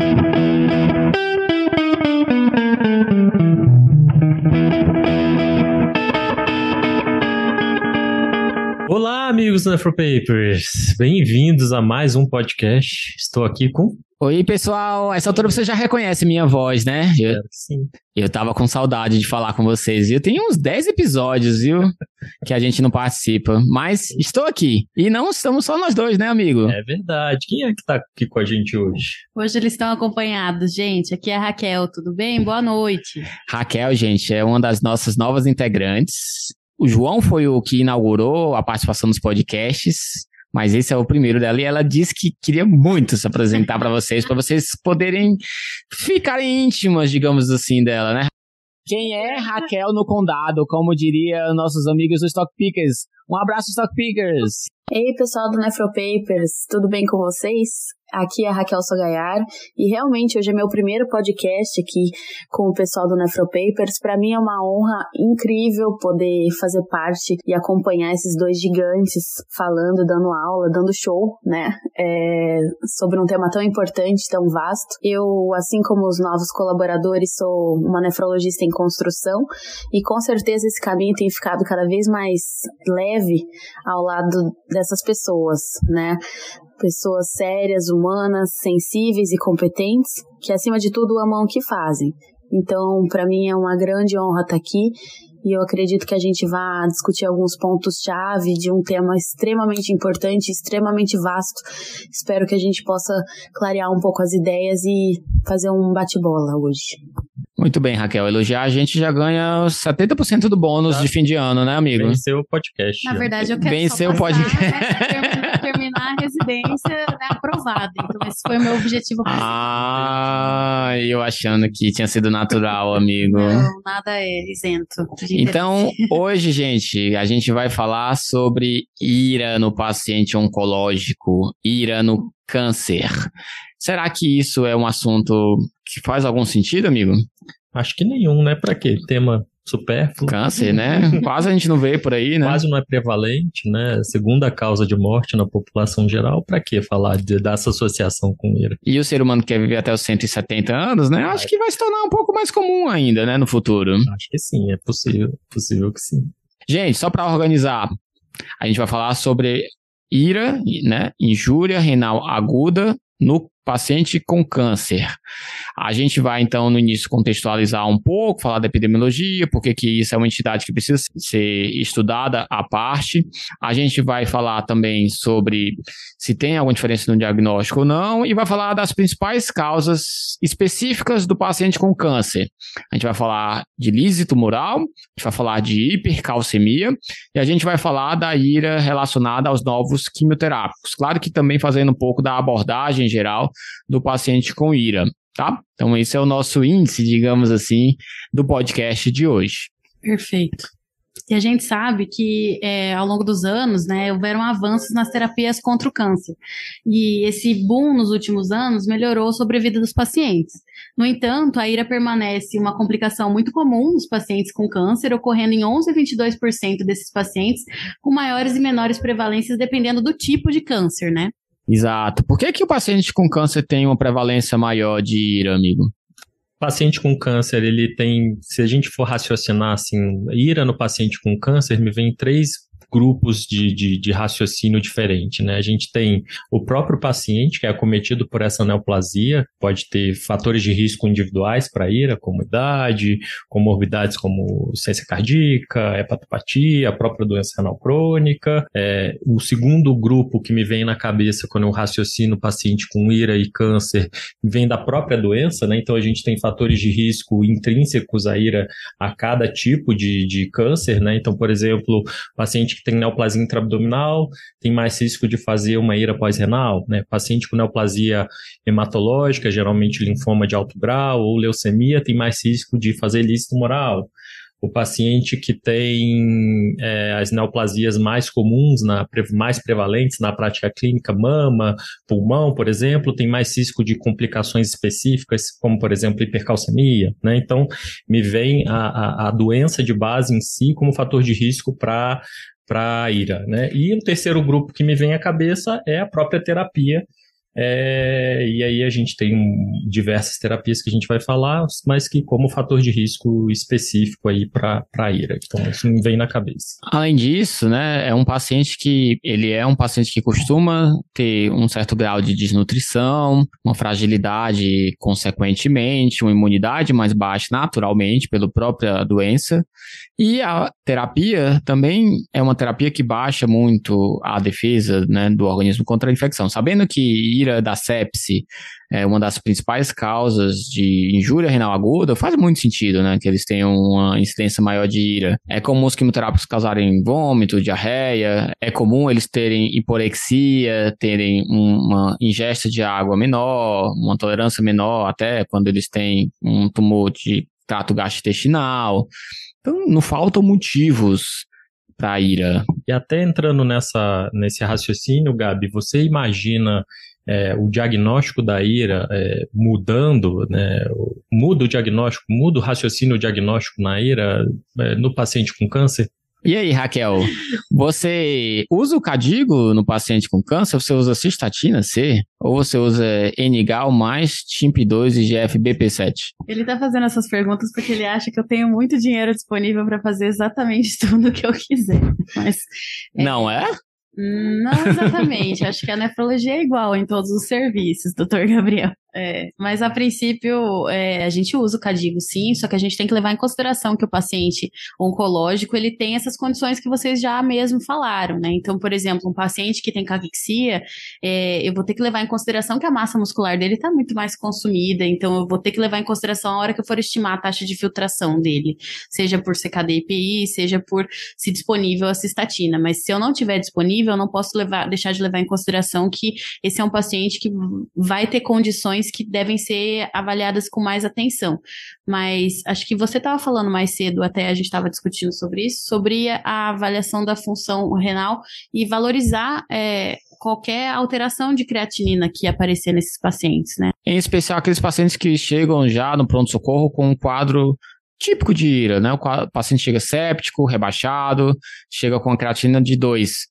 Thank you. Amigos do Nefropapers! Bem-vindos a mais um podcast. Estou aqui com. Oi, pessoal. Essa altura você já reconhece minha voz, né? Eu, Sim. eu tava com saudade de falar com vocês, viu? Tem uns 10 episódios, viu? Que a gente não participa. Mas estou aqui. E não estamos só nós dois, né, amigo? É verdade. Quem é que tá aqui com a gente hoje? Hoje eles estão acompanhados, gente. Aqui é a Raquel, tudo bem? Boa noite. Raquel, gente, é uma das nossas novas integrantes. O João foi o que inaugurou a participação nos podcasts, mas esse é o primeiro dela e ela disse que queria muito se apresentar para vocês, para vocês poderem ficarem íntimas, digamos assim, dela, né? Quem é Raquel no condado, como diria nossos amigos do Stock Pickers? Um abraço, Stock Pickers! Ei, pessoal do Nefropapers, tudo bem com vocês? Aqui é a Raquel Sogaiar e realmente hoje é meu primeiro podcast aqui com o pessoal do Nefropapers. Para mim é uma honra incrível poder fazer parte e acompanhar esses dois gigantes falando, dando aula, dando show, né? É, sobre um tema tão importante, tão vasto. Eu, assim como os novos colaboradores, sou uma nefrologista em construção e com certeza esse caminho tem ficado cada vez mais leve ao lado dessas pessoas, né? Pessoas sérias, humanas, sensíveis e competentes, que acima de tudo amam o que fazem. Então, para mim é uma grande honra estar aqui e eu acredito que a gente vai discutir alguns pontos-chave de um tema extremamente importante, extremamente vasto. Espero que a gente possa clarear um pouco as ideias e fazer um bate-bola hoje. Muito bem, Raquel. Elogiar a gente já ganha 70% do bônus Tá. de fim de ano, né, amigo? Venceu o podcast. Na verdade, eu quero Venceu só o podcast. Né, terminar, terminar a residência né, aprovada. Então, esse foi o meu objetivo. Ah, eu achando que tinha sido natural, amigo. Não, nada é isento. Então, hoje, gente, a gente vai falar sobre ira no paciente oncológico, ira no câncer. Será que isso é um assunto que faz algum sentido, amigo? Acho que nenhum, né? Pra quê? Tema supérfluo. Câncer, né? Quase a gente não vê por aí, né? Quase não é prevalente, né? Segunda causa de morte na população geral. Pra que falar de, dessa associação com ira? E o ser humano que quer viver até os 170 anos, né? Acho que vai se tornar um pouco mais comum ainda, né, no futuro. Acho que sim, é possível. Possível que sim. Gente, só para organizar, a gente vai falar sobre ira, né, injúria renal aguda no paciente com câncer. A gente vai então no início contextualizar um pouco, falar da epidemiologia, porque que isso é uma entidade que precisa ser estudada à parte. A gente vai falar também sobre se tem alguma diferença no diagnóstico ou não e vai falar das principais causas específicas do paciente com câncer. A gente vai falar de lise tumoral, a gente vai falar de hipercalcemia e a gente vai falar da ira relacionada aos novos quimioterápicos. Claro que também fazendo um pouco da abordagem geral do paciente com ira, tá? Então esse é o nosso índice, digamos assim, do podcast de hoje. Perfeito. E a gente sabe que é, ao longo dos anos, né, houveram avanços nas terapias contra o câncer. E esse boom nos últimos anos melhorou a sobrevida dos pacientes. No entanto, a ira permanece uma complicação muito comum nos pacientes com câncer, ocorrendo em 11 a 22% desses pacientes, com maiores e menores prevalências dependendo do tipo de câncer, né? Exato. Por que, que o paciente com câncer tem uma prevalência maior de ira, amigo? Paciente com câncer, ele tem, se a gente for raciocinar assim, ira no paciente com câncer, me vem três grupos de, de, de, raciocínio diferente, né? A gente tem o próprio paciente que é acometido por essa neoplasia, pode ter fatores de risco individuais para ira, como idade, comorbidades como ciência cardíaca, hepatopatia, a própria doença renal crônica. É, o segundo grupo que me vem na cabeça quando eu raciocino paciente com ira e câncer vem da própria doença, né? Então a gente tem fatores de risco intrínsecos à ira a cada tipo de, de câncer, né? Então, por exemplo, paciente que tem neoplasia intraabdominal tem mais risco de fazer uma ira pós-renal, né? Paciente com neoplasia hematológica, geralmente linfoma de alto grau ou leucemia, tem mais risco de fazer lise tumoral. O paciente que tem é, as neoplasias mais comuns, na, mais prevalentes na prática clínica, mama, pulmão, por exemplo, tem mais risco de complicações específicas, como, por exemplo, hipercalcemia. Né? Então, me vem a, a, a doença de base em si como fator de risco para para a ira, né? E o terceiro grupo que me vem à cabeça é a própria terapia É, e aí a gente tem diversas terapias que a gente vai falar, mas que como fator de risco específico aí para a ira. Então isso me vem na cabeça. Além disso, né, é um paciente que ele é um paciente que costuma ter um certo grau de desnutrição, uma fragilidade consequentemente, uma imunidade mais baixa naturalmente pela própria doença. E a terapia também é uma terapia que baixa muito a defesa né, do organismo contra a infecção. Sabendo que ira da sepse é uma das principais causas de injúria renal aguda, faz muito sentido, né? Que eles tenham uma incidência maior de ira. É comum os quimioterápicos causarem vômito, diarreia, é comum eles terem hiporexia, terem uma ingesta de água menor, uma tolerância menor, até quando eles têm um tumor de trato gastrointestinal. Então, não faltam motivos para ira. E até entrando nessa, nesse raciocínio, Gabi, você imagina é, o diagnóstico da ira é, mudando, né, muda o diagnóstico, muda o raciocínio diagnóstico na ira é, no paciente com câncer? E aí, Raquel, você usa o cadigo no paciente com câncer? Você usa cistatina C? Ou você usa N-gal mais TIMP2 e GFBP7? Ele tá fazendo essas perguntas porque ele acha que eu tenho muito dinheiro disponível para fazer exatamente tudo o que eu quiser. Mas, é... Não é? Não exatamente. Acho que a nefrologia é igual em todos os serviços, doutor Gabriel. É, mas a princípio é, a gente usa o cadigo sim, só que a gente tem que levar em consideração que o paciente oncológico ele tem essas condições que vocês já mesmo falaram, né? Então, por exemplo, um paciente que tem caquexia, é, eu vou ter que levar em consideração que a massa muscular dele está muito mais consumida, então eu vou ter que levar em consideração a hora que eu for estimar a taxa de filtração dele, seja por CKD-EPI, seja por se disponível a cistatina. Mas se eu não tiver disponível, eu não posso levar, deixar de levar em consideração que esse é um paciente que vai ter condições que devem ser avaliadas com mais atenção. Mas acho que você estava falando mais cedo, até a gente estava discutindo sobre isso, sobre a avaliação da função renal e valorizar é, qualquer alteração de creatinina que aparecer nesses pacientes, né? Em especial aqueles pacientes que chegam já no pronto-socorro com um quadro típico de ira, né? O paciente chega séptico, rebaixado, chega com a creatina de 2.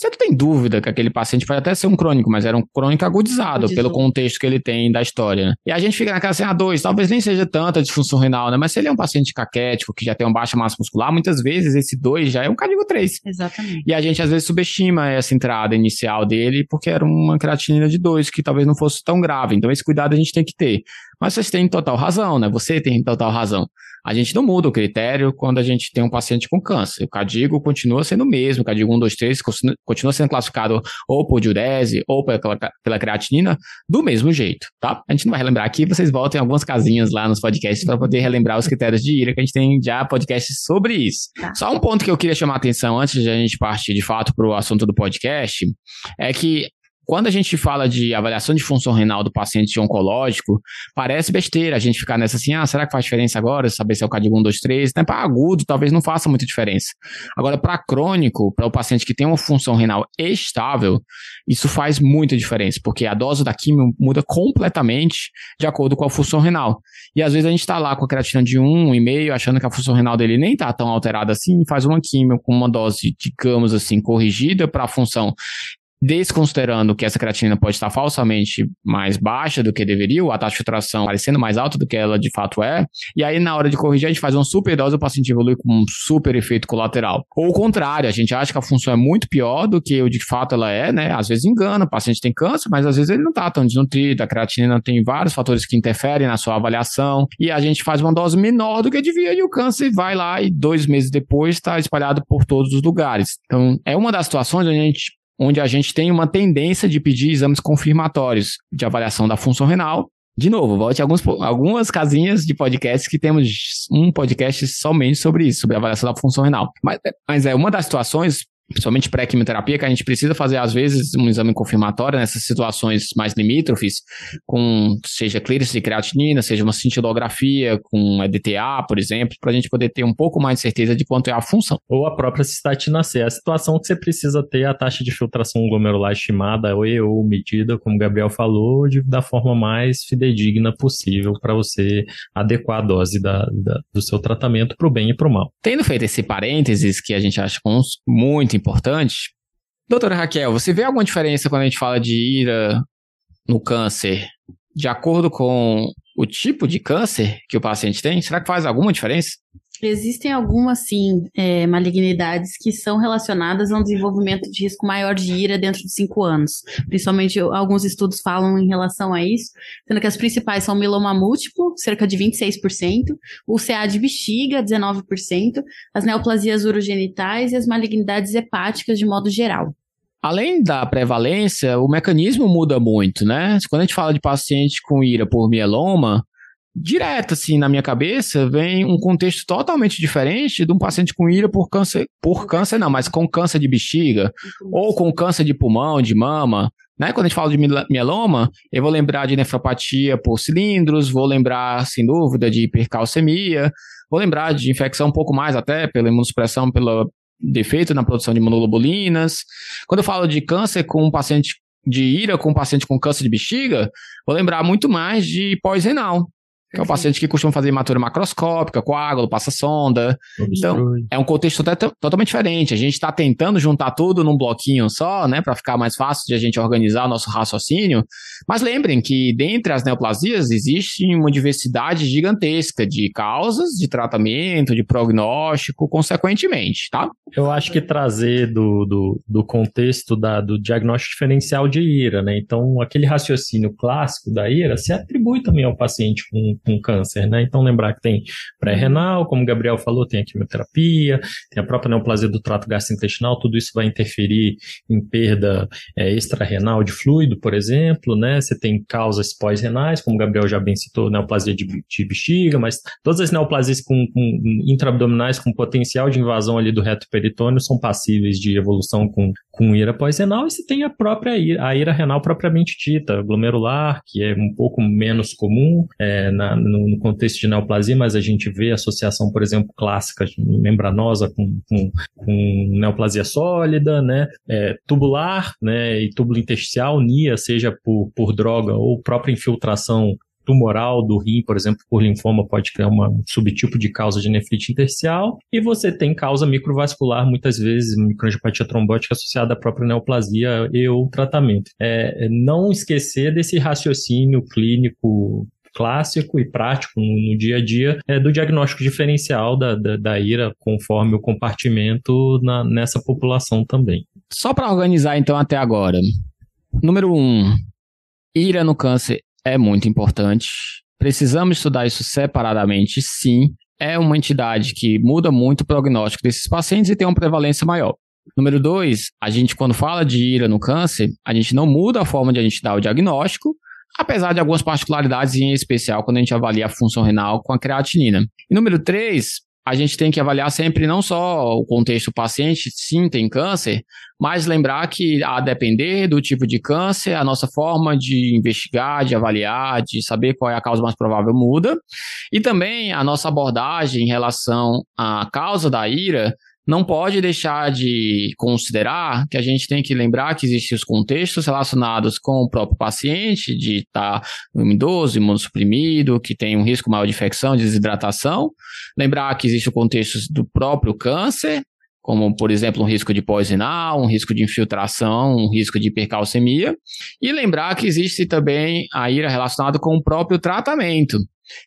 Você tem dúvida que aquele paciente pode até ser um crônico, mas era um crônico agudizado Agudizou. pelo contexto que ele tem da história. Né? E a gente fica naquela assim, ah, dois, talvez nem seja tanta disfunção renal, né? Mas se ele é um paciente caquético, que já tem uma baixa massa muscular, muitas vezes esse dois já é um cardíaco 3. Exatamente. E a gente às vezes subestima essa entrada inicial dele, porque era uma creatinina de dois, que talvez não fosse tão grave. Então esse cuidado a gente tem que ter. Mas vocês têm total razão, né? Você tem total razão. A gente não muda o critério quando a gente tem um paciente com câncer. O cadigo continua sendo o mesmo, o cadigo 1, 2, 3 continua sendo classificado ou por diurese ou pela, pela creatinina do mesmo jeito, tá? A gente não vai relembrar aqui, vocês voltem algumas casinhas lá nos podcasts para poder relembrar os critérios de IRA, que a gente tem já podcasts sobre isso. Tá. Só um ponto que eu queria chamar a atenção antes de a gente partir de fato para o assunto do podcast é que quando a gente fala de avaliação de função renal do paciente oncológico, parece besteira a gente ficar nessa assim, ah, será que faz diferença agora saber se é o CAD 1, 2, 3? Né? Para agudo, talvez não faça muita diferença. Agora, para crônico, para o paciente que tem uma função renal estável, isso faz muita diferença, porque a dose da quimio muda completamente de acordo com a função renal. E às vezes a gente está lá com a creatina de 1,5, achando que a função renal dele nem está tão alterada assim, faz uma quimio com uma dose, digamos assim, corrigida para a função desconsiderando que essa creatinina pode estar falsamente mais baixa do que deveria, ou a taxa de filtração parecendo mais alta do que ela de fato é, e aí na hora de corrigir a gente faz uma super dose, o paciente evolui com um super efeito colateral. Ou o contrário, a gente acha que a função é muito pior do que o de fato ela é, né? Às vezes engana, o paciente tem câncer, mas às vezes ele não está tão desnutrido, a creatinina tem vários fatores que interferem na sua avaliação, e a gente faz uma dose menor do que devia, e o câncer vai lá e dois meses depois está espalhado por todos os lugares. Então, é uma das situações onde a gente onde a gente tem uma tendência de pedir exames confirmatórios de avaliação da função renal. De novo, volte alguns, algumas casinhas de podcasts que temos um podcast somente sobre isso, sobre avaliação da função renal. Mas, mas é uma das situações principalmente pré-quimioterapia, que a gente precisa fazer, às vezes, um exame confirmatório nessas situações mais limítrofes, com seja clearance de creatinina, seja uma cintilografia com EDTA, por exemplo, para a gente poder ter um pouco mais de certeza de quanto é a função. Ou a própria cistatina C. A situação que você precisa ter a taxa de filtração glomerular estimada ou, ou medida, como o Gabriel falou, de, da forma mais fidedigna possível para você adequar a dose da, da do seu tratamento para o bem e para o mal. Tendo feito esse parênteses, que a gente acha muito importante. Doutora Raquel, você vê alguma diferença quando a gente fala de ira no câncer de acordo com o tipo de câncer que o paciente tem? Será que faz alguma diferença? Existem algumas, sim, é, malignidades que são relacionadas a um desenvolvimento de risco maior de ira dentro de cinco anos. Principalmente, alguns estudos falam em relação a isso, sendo que as principais são o mieloma múltiplo, cerca de 26%, o CA de bexiga, 19%, as neoplasias urogenitais e as malignidades hepáticas de modo geral. Além da prevalência, o mecanismo muda muito, né? Quando a gente fala de paciente com ira por mieloma, direto, assim, na minha cabeça, vem um contexto totalmente diferente de um paciente com ira por câncer, por câncer não, mas com câncer de bexiga, ou com câncer de pulmão, de mama, né? Quando a gente fala de mieloma, eu vou lembrar de nefropatia por cilindros, vou lembrar, sem dúvida, de hipercalcemia, vou lembrar de infecção um pouco mais até pela imunossupressão, pelo defeito na produção de imunoglobulinas. Quando eu falo de câncer com um paciente de ira com um paciente com câncer de bexiga, vou lembrar muito mais de pós-renal, que é o paciente que costuma fazer hematura macroscópica, coágulo, passa sonda. Então, é um contexto totalmente diferente. A gente está tentando juntar tudo num bloquinho só, né, para ficar mais fácil de a gente organizar nosso raciocínio. Mas lembrem que dentre as neoplasias existe uma diversidade gigantesca de causas, de tratamento, de prognóstico, consequentemente, tá? Eu acho que trazer do, do, do contexto da, do diagnóstico diferencial de IRA, né? Então, aquele raciocínio clássico da IRA se atribui também ao paciente com com câncer, né? Então lembrar que tem pré-renal, como o Gabriel falou, tem a quimioterapia, tem a própria neoplasia do trato gastrointestinal, tudo isso vai interferir em perda é, extrarrenal de fluido, por exemplo, né? Você tem causas pós-renais, como o Gabriel já bem citou, neoplasia de, de bexiga, mas todas as neoplasias com, com intraabdominais com potencial de invasão ali do reto peritônio são passíveis de evolução com, com ira pós-renal, e você tem a própria ira, a ira renal propriamente dita, glomerular, que é um pouco menos comum é, na, no, contexto de neoplasia, mas a gente vê associação, por exemplo, clássica membranosa com, com, com neoplasia sólida, né, é, tubular, né, e túbulo intersticial, NIA, seja por, por droga ou própria infiltração tumoral do rim, por exemplo, por linfoma, pode criar um subtipo de causa de nefrite intersticial. E você tem causa microvascular, muitas vezes, microangiopatia trombótica associada à própria neoplasia e ou tratamento. É, não esquecer desse raciocínio clínico clássico e prático no, dia a dia é do diagnóstico diferencial da, da, da IRA conforme o compartimento na, nessa população também. Só para organizar então até agora. Número um, IRA no câncer é muito importante. Precisamos estudar isso separadamente, sim. É uma entidade que muda muito o prognóstico desses pacientes e tem uma prevalência maior. Número dois, a gente, quando fala de ira no câncer, a gente não muda a forma de a gente dar o diagnóstico, apesar de algumas particularidades, em especial quando a gente avalia a função renal com a creatinina. E número três, a gente tem que avaliar sempre não só o contexto paciente, sim, tem câncer, mas lembrar que a depender do tipo de câncer, a nossa forma de investigar, de avaliar, de saber qual é a causa mais provável muda. E também a nossa abordagem em relação à causa da ira não pode deixar de considerar que a gente tem que lembrar que existem os contextos relacionados com o próprio paciente, de estar tá idoso, imunossuprimido, que tem um risco maior de infecção, de desidratação. Lembrar que existe o contexto do próprio câncer, como, por exemplo, um risco de pós-renal, um risco de infiltração, um risco de hipercalcemia. E lembrar que existe também a ira relacionada com o próprio tratamento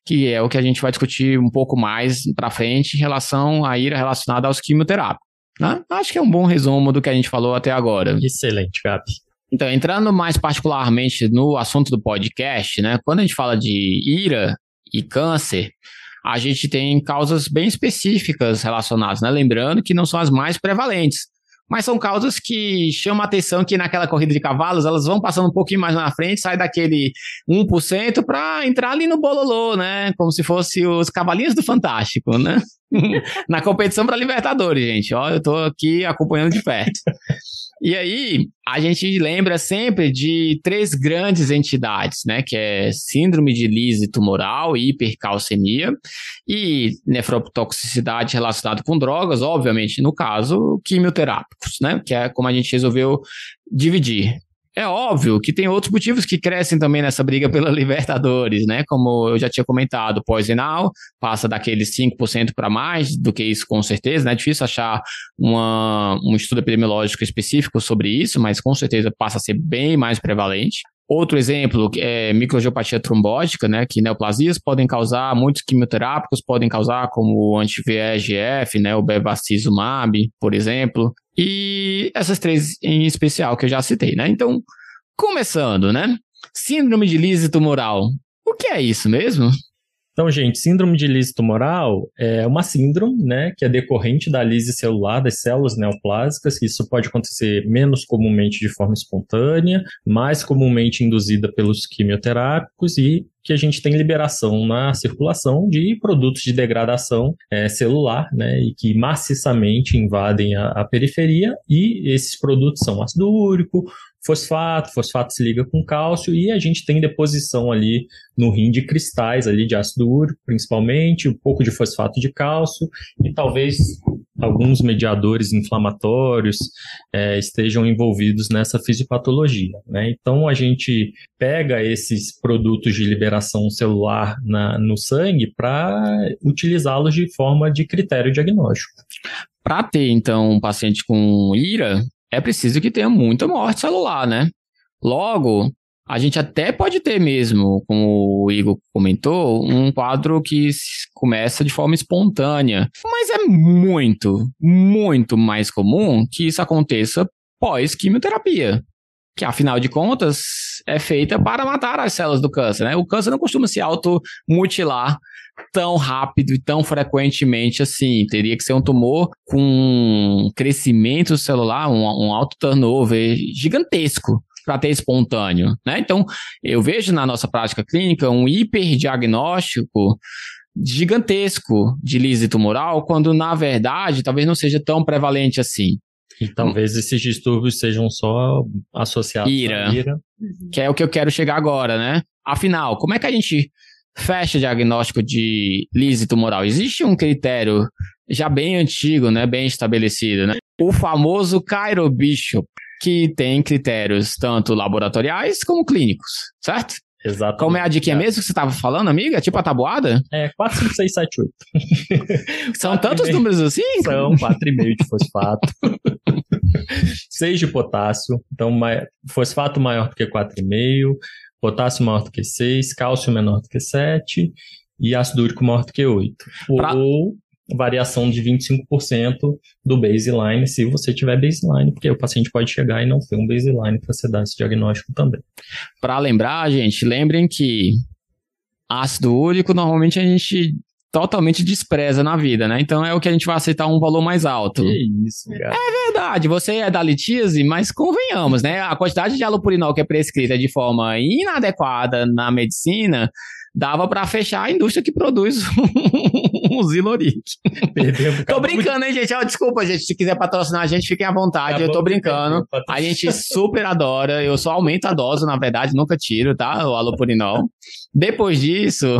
que é o que a gente vai discutir um pouco mais para frente em relação à ira relacionada aos quimioterápicos. Né? Acho que é um bom resumo do que a gente falou até agora. Excelente, Gabi. Então, entrando mais particularmente no assunto do podcast, né? Quando a gente fala de ira e câncer, a gente tem causas bem específicas relacionadas, né? Lembrando que não são as mais prevalentes mas são causas que chamam a atenção que naquela corrida de cavalos elas vão passando um pouquinho mais na frente, sai daquele 1% para entrar ali no bololô, né? Como se fosse os cavalinhos do Fantástico, né? na competição para Libertadores, gente. Ó, eu tô aqui acompanhando de perto. E aí, a gente lembra sempre de três grandes entidades, né? Que é síndrome de lise tumoral e hipercalcemia e nefrotoxicidade relacionada com drogas, obviamente, no caso, quimioterápicos, né? Que é como a gente resolveu dividir. É óbvio que tem outros motivos que crescem também nessa briga pela Libertadores, né? Como eu já tinha comentado, pós-renal passa daqueles 5% para mais do que isso, com certeza, né? É difícil achar uma, um estudo epidemiológico específico sobre isso, mas com certeza passa a ser bem mais prevalente. Outro exemplo é microangiopatia trombótica, né, que neoplasias podem causar, muitos quimioterápicos podem causar, como o anti-VEGF, né, o bevacizumab, por exemplo, e essas três em especial que eu já citei, né? Então, começando, né? Síndrome de lise tumoral. O que é isso mesmo? Então, gente, síndrome de lise tumoral é uma síndrome, né, que é decorrente da lise celular das células neoplásicas, isso pode acontecer menos comumente de forma espontânea, mais comumente induzida pelos quimioterápicos e que a gente tem liberação na circulação de produtos de degradação é, celular, né, e que maciçamente invadem a, a periferia, e esses produtos são ácido úrico, fosfato, fosfato se liga com cálcio e a gente tem deposição ali no rim de cristais ali de ácido úrico, principalmente, um pouco de fosfato de cálcio e talvez alguns mediadores inflamatórios é, estejam envolvidos nessa fisiopatologia. Né? Então a gente pega esses produtos de liberação celular na, no sangue para utilizá-los de forma de critério diagnóstico. Para ter, então, um paciente com IRA, é preciso que tenha muita morte celular, né? Logo, a gente até pode ter mesmo, como o Igor comentou, um quadro que começa de forma espontânea. Mas é muito, muito mais comum que isso aconteça pós-quimioterapia. Que, afinal de contas, é feita para matar as células do câncer, né? O câncer não costuma se automutilar tão rápido e tão frequentemente assim. Teria que ser um tumor com crescimento celular, um, um alto turnover gigantesco para ter espontâneo, né? Então, eu vejo na nossa prática clínica um hiperdiagnóstico gigantesco de lise tumoral, quando na verdade talvez não seja tão prevalente assim. E talvez esses distúrbios sejam só associados ira, à ira. Que é o que eu quero chegar agora, né? Afinal, como é que a gente fecha diagnóstico de lise tumoral? Existe um critério já bem antigo, né, bem estabelecido, né? O famoso Cairo Bishop, que tem critérios tanto laboratoriais como clínicos, certo? Exato. Como é a dica mesmo que você estava falando, amiga? Tipo a tabuada? É, 4, 5, 6, 7, 8. São tantos números assim? São 4,5 de fosfato. 6 de potássio. Então, fosfato maior do que 4,5 potássio maior do que 6, cálcio menor do que 7 e ácido úrico maior do que 8. Pra... Ou variação de 25% do baseline, se você tiver baseline, porque o paciente pode chegar e não ter um baseline para você dar esse diagnóstico também. Para lembrar, gente, lembrem que ácido úrico normalmente a gente totalmente despreza na vida, né? Então é o que a gente vai aceitar um valor mais alto. Que isso, cara. É verdade, você é da litíase, mas convenhamos, né? A quantidade de alopurinol que é prescrita de forma inadequada na medicina dava para fechar a indústria que produz o Ziloric. tô brincando, hein, gente? Oh, desculpa, gente. Se quiser patrocinar a gente, fiquem à vontade. Acabou eu tô brincando. A gente super adora. Eu só aumento a dose, na verdade, nunca tiro, tá? O alopurinol. Depois disso,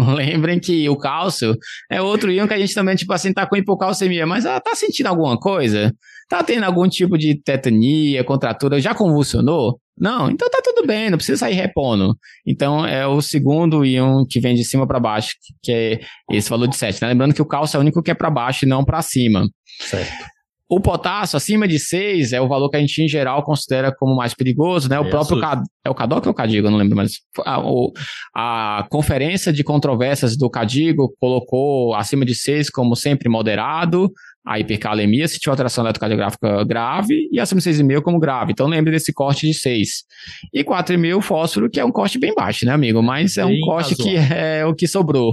Lembrem que o cálcio é outro íon que a gente também, tipo assim, tá com hipocalcemia, mas ela tá sentindo alguma coisa? Tá tendo algum tipo de tetania, contratura? Já convulsionou? Não, então tá tudo bem, não precisa sair repondo. Então é o segundo íon que vem de cima para baixo, que é esse valor de 7. Né? Lembrando que o cálcio é o único que é para baixo e não para cima. Certo. O potássio, acima de 6, é o valor que a gente, em geral, considera como mais perigoso, né? O é próprio... Cad... É o CADOC ou o CADIGO? Eu não lembro mais. A, o, a Conferência de Controvérsias do CADIGO colocou acima de 6 como sempre moderado, a hipercalemia, se tiver alteração eletrocardiográfica grave, e acima de 6,5 como grave. Então lembre desse corte de 6. E 4,5 fósforo, que é um corte bem baixo, né, amigo? Mas é um bem corte que é o que sobrou.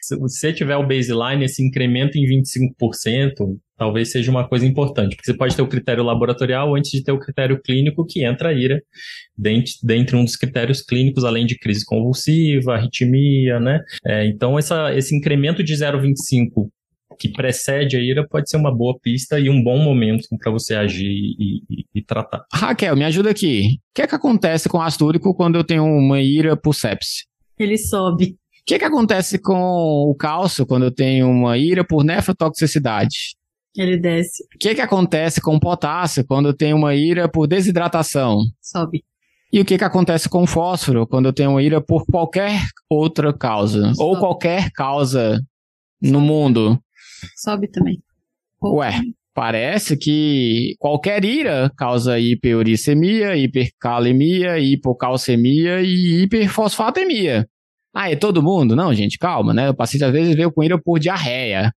Se você tiver o baseline, esse incremento em 25%, talvez seja uma coisa importante, porque você pode ter o critério laboratorial antes de ter o critério clínico, que entra a ira dentro, dentro um dos critérios clínicos, além de crise convulsiva, arritmia, né? É, então, essa, esse incremento de 0,25 que precede a ira pode ser uma boa pista e um bom momento para você agir e, e, e, tratar. Raquel, me ajuda aqui. O que é que acontece com ácido úrico quando eu tenho uma ira por sepse? Ele sobe. O que, é que acontece com o cálcio quando eu tenho uma ira por nefrotoxicidade? Ele desce. O que, que acontece com o potássio quando eu tenho uma ira por desidratação? Sobe. E o que, que acontece com o fósforo quando eu tenho uma ira por qualquer outra causa? Sobe. Ou qualquer causa no mundo? Sobe também. Ué, Parece que qualquer ira causa hiperuricemia, hipercalemia, hipocalcemia e hiperfosfatemia. Ah, é todo mundo? Não, gente, calma, né? O paciente às vezes veio com ira por diarreia.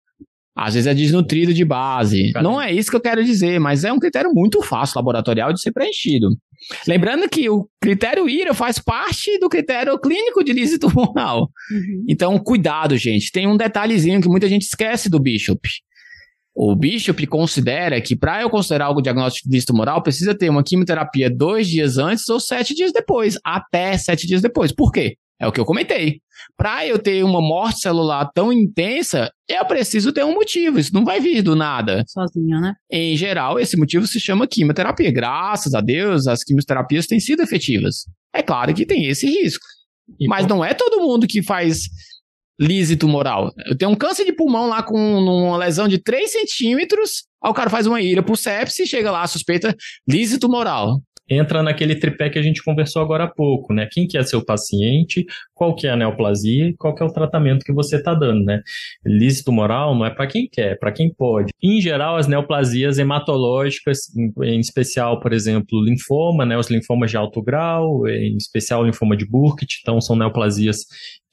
Às vezes é desnutrido de base. Caramba. Não é isso que eu quero dizer, mas é um critério muito fácil laboratorial de ser preenchido. Lembrando que o critério IRA faz parte do critério clínico de lise tumoral. Uhum. Então, cuidado, gente. Tem um detalhezinho que muita gente esquece do Bishop. O Bishop considera que para eu considerar algo diagnóstico de lise tumoral, precisa ter uma quimioterapia dois dias antes ou sete dias depois, até sete dias depois. Por quê? É o que eu comentei. Para eu ter uma morte celular tão intensa, eu preciso ter um motivo. Isso não vai vir do nada. Sozinho, né? Em geral, esse motivo se chama quimioterapia. Graças a Deus, as quimioterapias têm sido efetivas. É claro que tem esse risco. E mas não é todo mundo que faz lise tumoral. Eu tenho um câncer de pulmão lá com uma lesão de 3 centímetros, aí o cara faz uma ira por sepse, chega lá, suspeita lise tumoral entra naquele tripé que a gente conversou agora há pouco, né? Quem que é seu paciente, qual que é a neoplasia qual que é o tratamento que você está dando, né? Lise tumoral não é para quem quer, é para quem pode. Em geral, as neoplasias hematológicas, em, especial, por exemplo, linfoma, né? Os linfomas de alto grau, em especial linfoma de Burkitt, então são neoplasias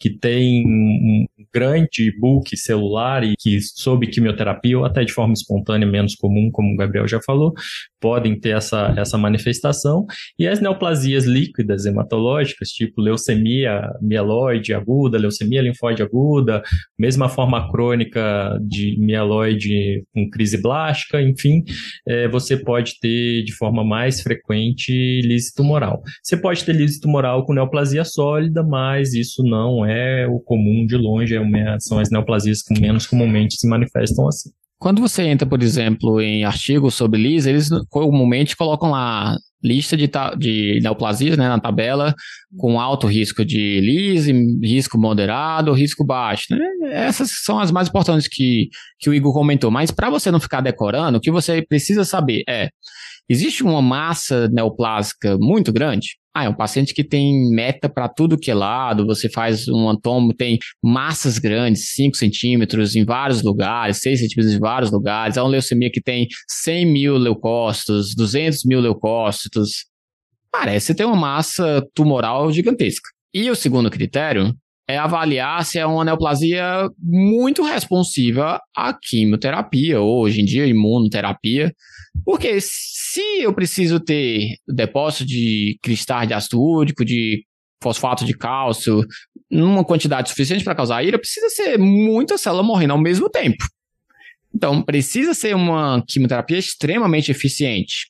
que têm um grande bulk celular e que sob quimioterapia ou até de forma espontânea, menos comum, como o Gabriel já falou, podem ter essa, essa manifestação. E as neoplasias líquidas hematológicas, tipo leucemia mieloide aguda, leucemia linfóide aguda, mesma forma crônica de mieloide com crise blástica, enfim, é, você pode ter de forma mais frequente lise tumoral. Você pode ter lise tumoral com neoplasia sólida, mas isso não é o comum de longe, é são as neoplasias que menos comumente se manifestam assim. Quando você entra, por exemplo, em artigos sobre LIS, eles comumente colocam lá lista de, de neoplasias né, na tabela com alto risco de LIS, risco moderado, risco baixo. Né? Essas são as mais importantes que, que o Igor comentou. Mas para você não ficar decorando, o que você precisa saber é: existe uma massa neoplásica muito grande? Ah, é um paciente que tem meta para tudo que é lado, você faz um antomo, tem massas grandes, 5 centímetros em vários lugares, 6 centímetros em vários lugares, é uma leucemia que tem 100 mil leucócitos, 200 mil leucócitos. Parece ter uma massa tumoral gigantesca. E o segundo critério é avaliar se é uma neoplasia muito responsiva à quimioterapia, ou hoje em dia imunoterapia, porque se eu preciso ter depósito de cristais de ácido úrico, de fosfato de cálcio, numa quantidade suficiente para causar ira, precisa ser muita célula morrendo ao mesmo tempo. Então, precisa ser uma quimioterapia extremamente eficiente.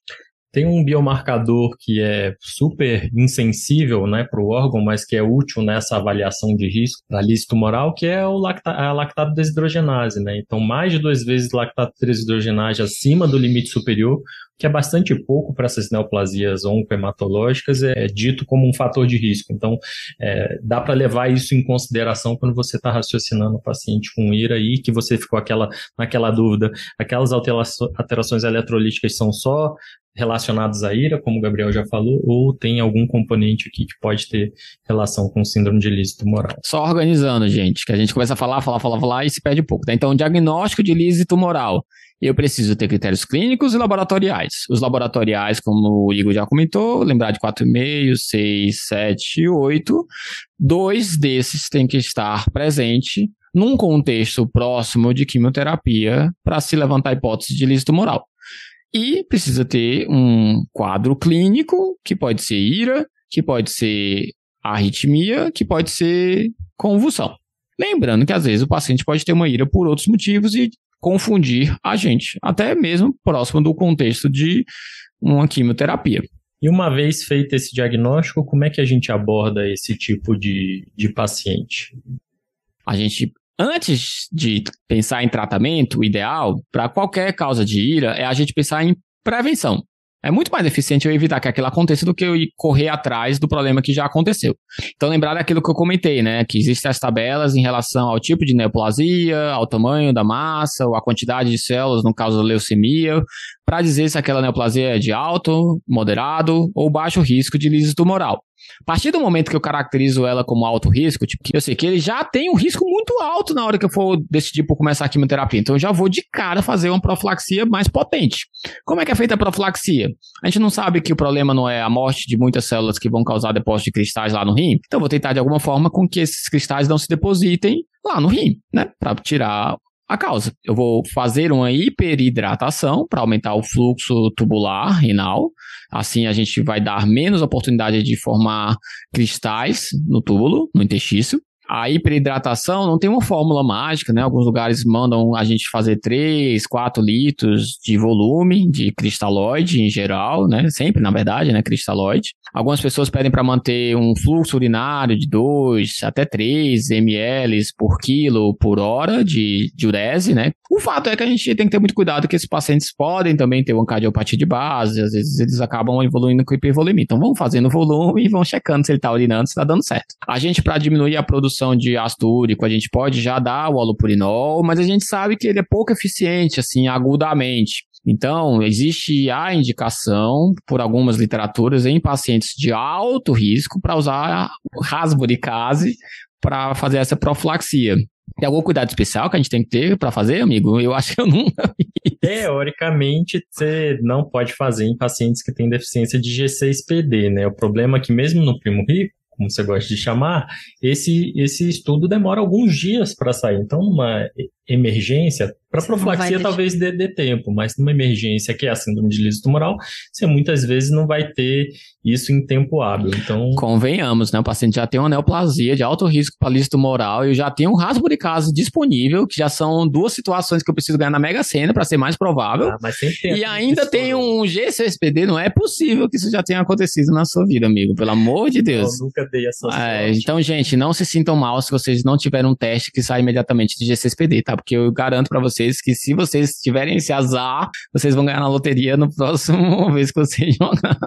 Tem um biomarcador que é super insensível né, para o órgão, mas que é útil nessa avaliação de risco da lise tumoral, que é o lacta a lactato desidrogenase. Né? Então, mais de duas vezes lactato desidrogenase acima do limite superior, que é bastante pouco para essas neoplasias oncohematológicas, é, é, dito como um fator de risco. Então, é, dá para levar isso em consideração quando você está raciocinando o paciente com IRA e que você ficou aquela, naquela dúvida. Aquelas alterações eletrolíticas são só relacionados à ira, como o Gabriel já falou, ou tem algum componente aqui que pode ter relação com síndrome de lise tumoral. Só organizando, gente, que a gente começa a falar, falar, falar, falar e se perde um pouco. Tá? Então, diagnóstico de lise tumoral. Eu preciso ter critérios clínicos e laboratoriais. Os laboratoriais, como o Igor já comentou, lembrar de 4,5, 6, 7 e 8. Dois desses têm que estar presente num contexto próximo de quimioterapia para se levantar a hipótese de lise tumoral. E precisa ter um quadro clínico, que pode ser ira, que pode ser arritmia, que pode ser convulsão. Lembrando que às vezes o paciente pode ter uma ira por outros motivos e confundir a gente, até mesmo próximo do contexto de uma quimioterapia. E uma vez feito esse diagnóstico, como é que a gente aborda esse tipo de, de paciente? A gente Antes de pensar em tratamento, o ideal para qualquer causa de ira é a gente pensar em prevenção. É muito mais eficiente eu evitar que aquilo aconteça do que eu correr atrás do problema que já aconteceu. Então, lembrar daquilo que eu comentei, né? Que existem as tabelas em relação ao tipo de neoplasia, ao tamanho da massa, ou a quantidade de células, no caso da leucemia, para dizer se aquela neoplasia é de alto, moderado ou baixo risco de lise tumoral. A partir do momento que eu caracterizo ela como alto risco, tipo, eu sei que ele já tem um risco muito alto na hora que eu for decidir por começar a quimioterapia. Então eu já vou de cara fazer uma profilaxia mais potente. Como é que é feita a profilaxia? A gente não sabe que o problema não é a morte de muitas células que vão causar depósito de cristais lá no rim. Então eu vou tentar de alguma forma com que esses cristais não se depositem lá no rim, né? Para tirar a causa. Eu vou fazer uma hiperidratação para aumentar o fluxo tubular renal. Assim a gente vai dar menos oportunidade de formar cristais no túbulo, no intestino a hiperidratação não tem uma fórmula mágica, né? Alguns lugares mandam a gente fazer 3, 4 litros de volume de cristalóide em geral, né? Sempre, na verdade, né? Cristalóide. Algumas pessoas pedem para manter um fluxo urinário de 2 até 3 ml por quilo por hora de diurese, né? O fato é que a gente tem que ter muito cuidado que esses pacientes podem também ter uma cardiopatia de base, às vezes eles acabam evoluindo com hipervolemia. Então vão fazendo volume e vão checando se ele está urinando, se está dando certo. A gente, para diminuir a produção de ácido úrico, a gente pode já dar o alopurinol, mas a gente sabe que ele é pouco eficiente, assim, agudamente. Então, existe a indicação, por algumas literaturas, em pacientes de alto risco, para usar rasburicase para fazer essa profilaxia. Tem algum cuidado especial que a gente tem que ter para fazer, amigo? Eu acho que eu nunca vi. Teoricamente, você não pode fazer em pacientes que têm deficiência de G6PD, né? O problema é que mesmo no primo rico, como você gosta de chamar, esse, esse estudo demora alguns dias para sair. Então, uma emergência, para profilaxia talvez dê, dê, tempo, mas numa emergência que é a síndrome de liso tumoral, você muitas vezes não vai ter isso em tempo hábil. Então, convenhamos, né? O paciente já tem uma neoplasia de alto risco para liso tumoral e já tem um rasburicase disponível, que já são duas situações que eu preciso ganhar na Mega Sena para ser mais provável. Ah, mas tem e ainda tem um G6PD, não é possível que isso já tenha acontecido na sua vida, amigo, pelo amor de Deus. Eu nunca dei essa é, Então, gente, não se sintam mal se vocês não tiverem um teste que sai imediatamente de G6PD, tá? Porque eu garanto para vocês que se vocês tiverem esse azar, vocês vão ganhar na loteria no próximo vez que vocês jogar.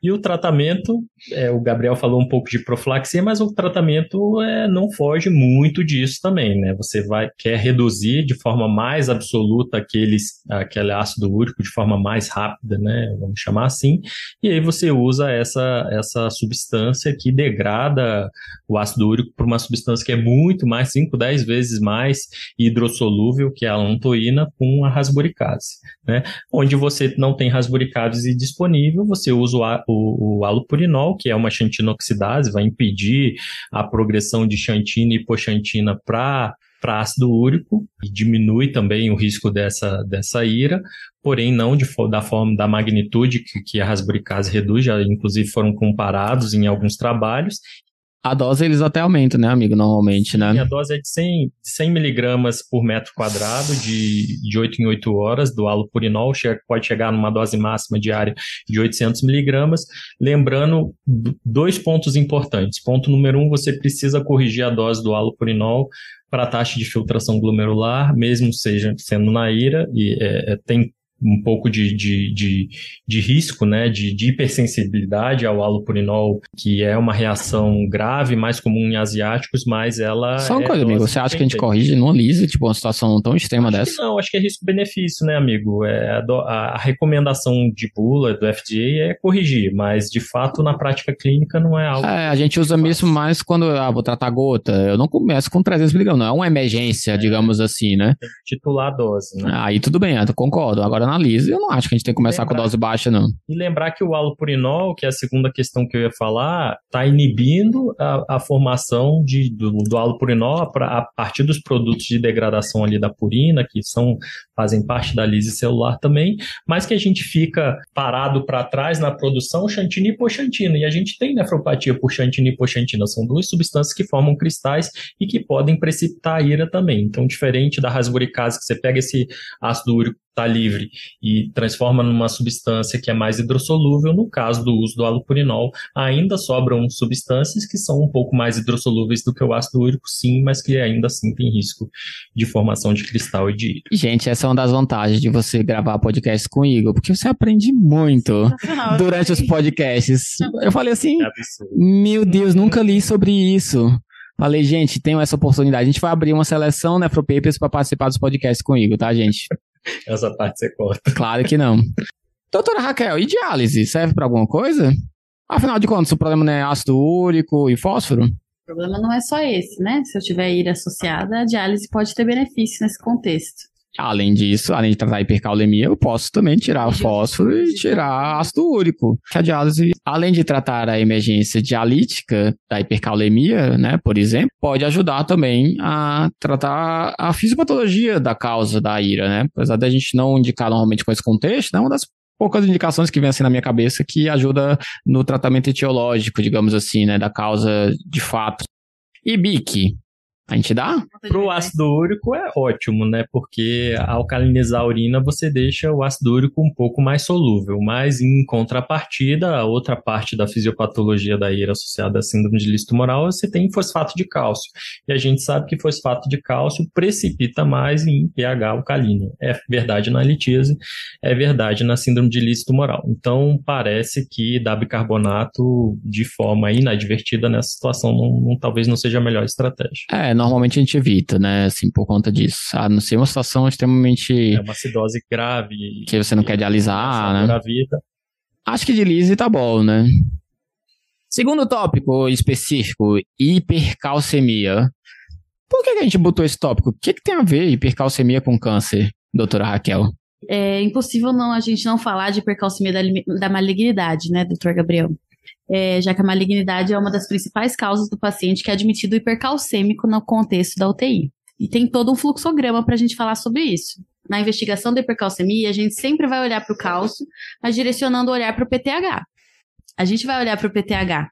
E o tratamento, é, o Gabriel falou um pouco de profilaxia, mas o tratamento é, não foge muito disso também, né? Você vai quer reduzir de forma mais absoluta aqueles, aquele ácido úrico de forma mais rápida, né? Vamos chamar assim. E aí você usa essa, essa substância que degrada o ácido úrico por uma substância que é muito mais, 5, 10 vezes mais hidrossolúvel que a lantoína com a rasburicase, né? Onde você não tem rasburicase disponível, você usa o o, o alupurinol, que é uma xantina oxidase, vai impedir a progressão de xantina e hipoxantina para para ácido úrico e diminui também o risco dessa, dessa ira, porém não de, da forma da magnitude que, que a rasburicase reduz, já inclusive foram comparados em alguns trabalhos, a dose eles até aumentam, né, amigo, normalmente, né? a dose é de 100, 100 miligramas por metro quadrado, de, de 8 em 8 horas, do alopurinol, pode chegar numa dose máxima diária de 800 miligramas. Lembrando, dois pontos importantes. Ponto número um, você precisa corrigir a dose do alopurinol para a taxa de filtração glomerular, mesmo seja sendo na ira, e é, é tem um pouco de, de, de, de risco, né, de, de, hipersensibilidade ao alopurinol, que é uma reação grave, mais comum em asiáticos, mas ela. Só uma é coisa, amigo, você acha que a gente corrige no lise, tipo, uma situação tão extrema acho dessa? não, acho que é risco-benefício, né, amigo? É, a, a, a, recomendação de bula do FDA é corrigir, mas de fato na prática clínica não é algo. É, a gente usa mesmo mais quando, ah, vou tratar gota. Eu não começo com 300 miligramas, não é uma emergência, é, digamos assim, né? Titular a dose, né? Aí tudo bem, eu concordo. Agora analise. Eu não acho que a gente tem que começar lembrar, com dose baixa, não. E lembrar que o alopurinol, que é a segunda questão que eu ia falar, está inibindo a, a, formação de, do, do alopurinol a, a partir dos produtos de degradação ali da purina, que são fazem parte da lise celular também, mas que a gente fica parado para trás na produção xantina e hipoxantina. E a gente tem nefropatia por xantina e hipoxantina. São duas substâncias que formam cristais e que podem precipitar a ira também. Então, diferente da rasburicase, que você pega esse ácido úrico está livre e transforma numa substância que é mais hidrossolúvel, no caso do uso do alupurinol, ainda sobram substâncias que são um pouco mais hidrossolúveis do que o ácido úrico, sim, mas que ainda assim tem risco de formação de cristal e de ira. Gente, essa é uma das vantagens de você gravar podcast com o Igor, porque você aprende muito durante os podcasts. Eu falei assim, é meu Deus, nunca li sobre isso. Falei, gente, tenho essa oportunidade. A gente vai abrir uma seleção Nefropapers para participar dos podcasts com o Igor, tá, gente? Essa parte você corta. Claro que não. Doutora Raquel, e diálise? Serve para alguma coisa? Afinal de contas, o problema não é ácido úrico e fósforo? O problema não é só esse, né? Se eu tiver ira associada, a diálise pode ter benefício nesse contexto. Além disso, além de tratar a hipercaulemia, eu posso também tirar o fósforo e tirar ácido úrico. A diálise, além de tratar a emergência dialítica da hipercaulemia, né, por exemplo, pode ajudar também a tratar a fisiopatologia da causa da ira, né? Apesar da gente não indicar normalmente com esse contexto, é uma das poucas indicações que vem assim na minha cabeça que ajuda no tratamento etiológico, digamos assim, né, da causa de fato. E BIC, a gente dá? Pro ácido úrico é ótimo, né? Porque ao alcalinizar a urina, você deixa o ácido úrico um pouco mais solúvel. Mas, em contrapartida, a outra parte da fisiopatologia da ira associada à síndrome de listo tumoral, você tem fosfato de cálcio. E a gente sabe que fosfato de cálcio precipita mais em pH alcalino. É verdade na litíase, é verdade na síndrome de listo tumoral. Então, parece que dar bicarbonato de forma inadvertida nessa situação não, não, talvez não seja a melhor estratégia. É, normalmente a gente evita, né? Assim, por conta disso. A não ser uma situação extremamente. É uma acidose grave. Que você não quer dialisar, né? Da vida. Acho que dialise tá bom, né? Segundo tópico específico, hipercalcemia. Por que, que a gente botou esse tópico? O que, que tem a ver hipercalcemia com câncer, doutora Raquel? É impossível não a gente não falar de hipercalcemia da, da malignidade, né, doutor Gabriel? É, já que a malignidade é uma das principais causas do paciente que é admitido hipercalcêmico no contexto da UTI. E tem todo um fluxograma para a gente falar sobre isso. Na investigação da hipercalcemia, a gente sempre vai olhar para o cálcio, mas direcionando o olhar para o PTH. A gente vai olhar para o PTH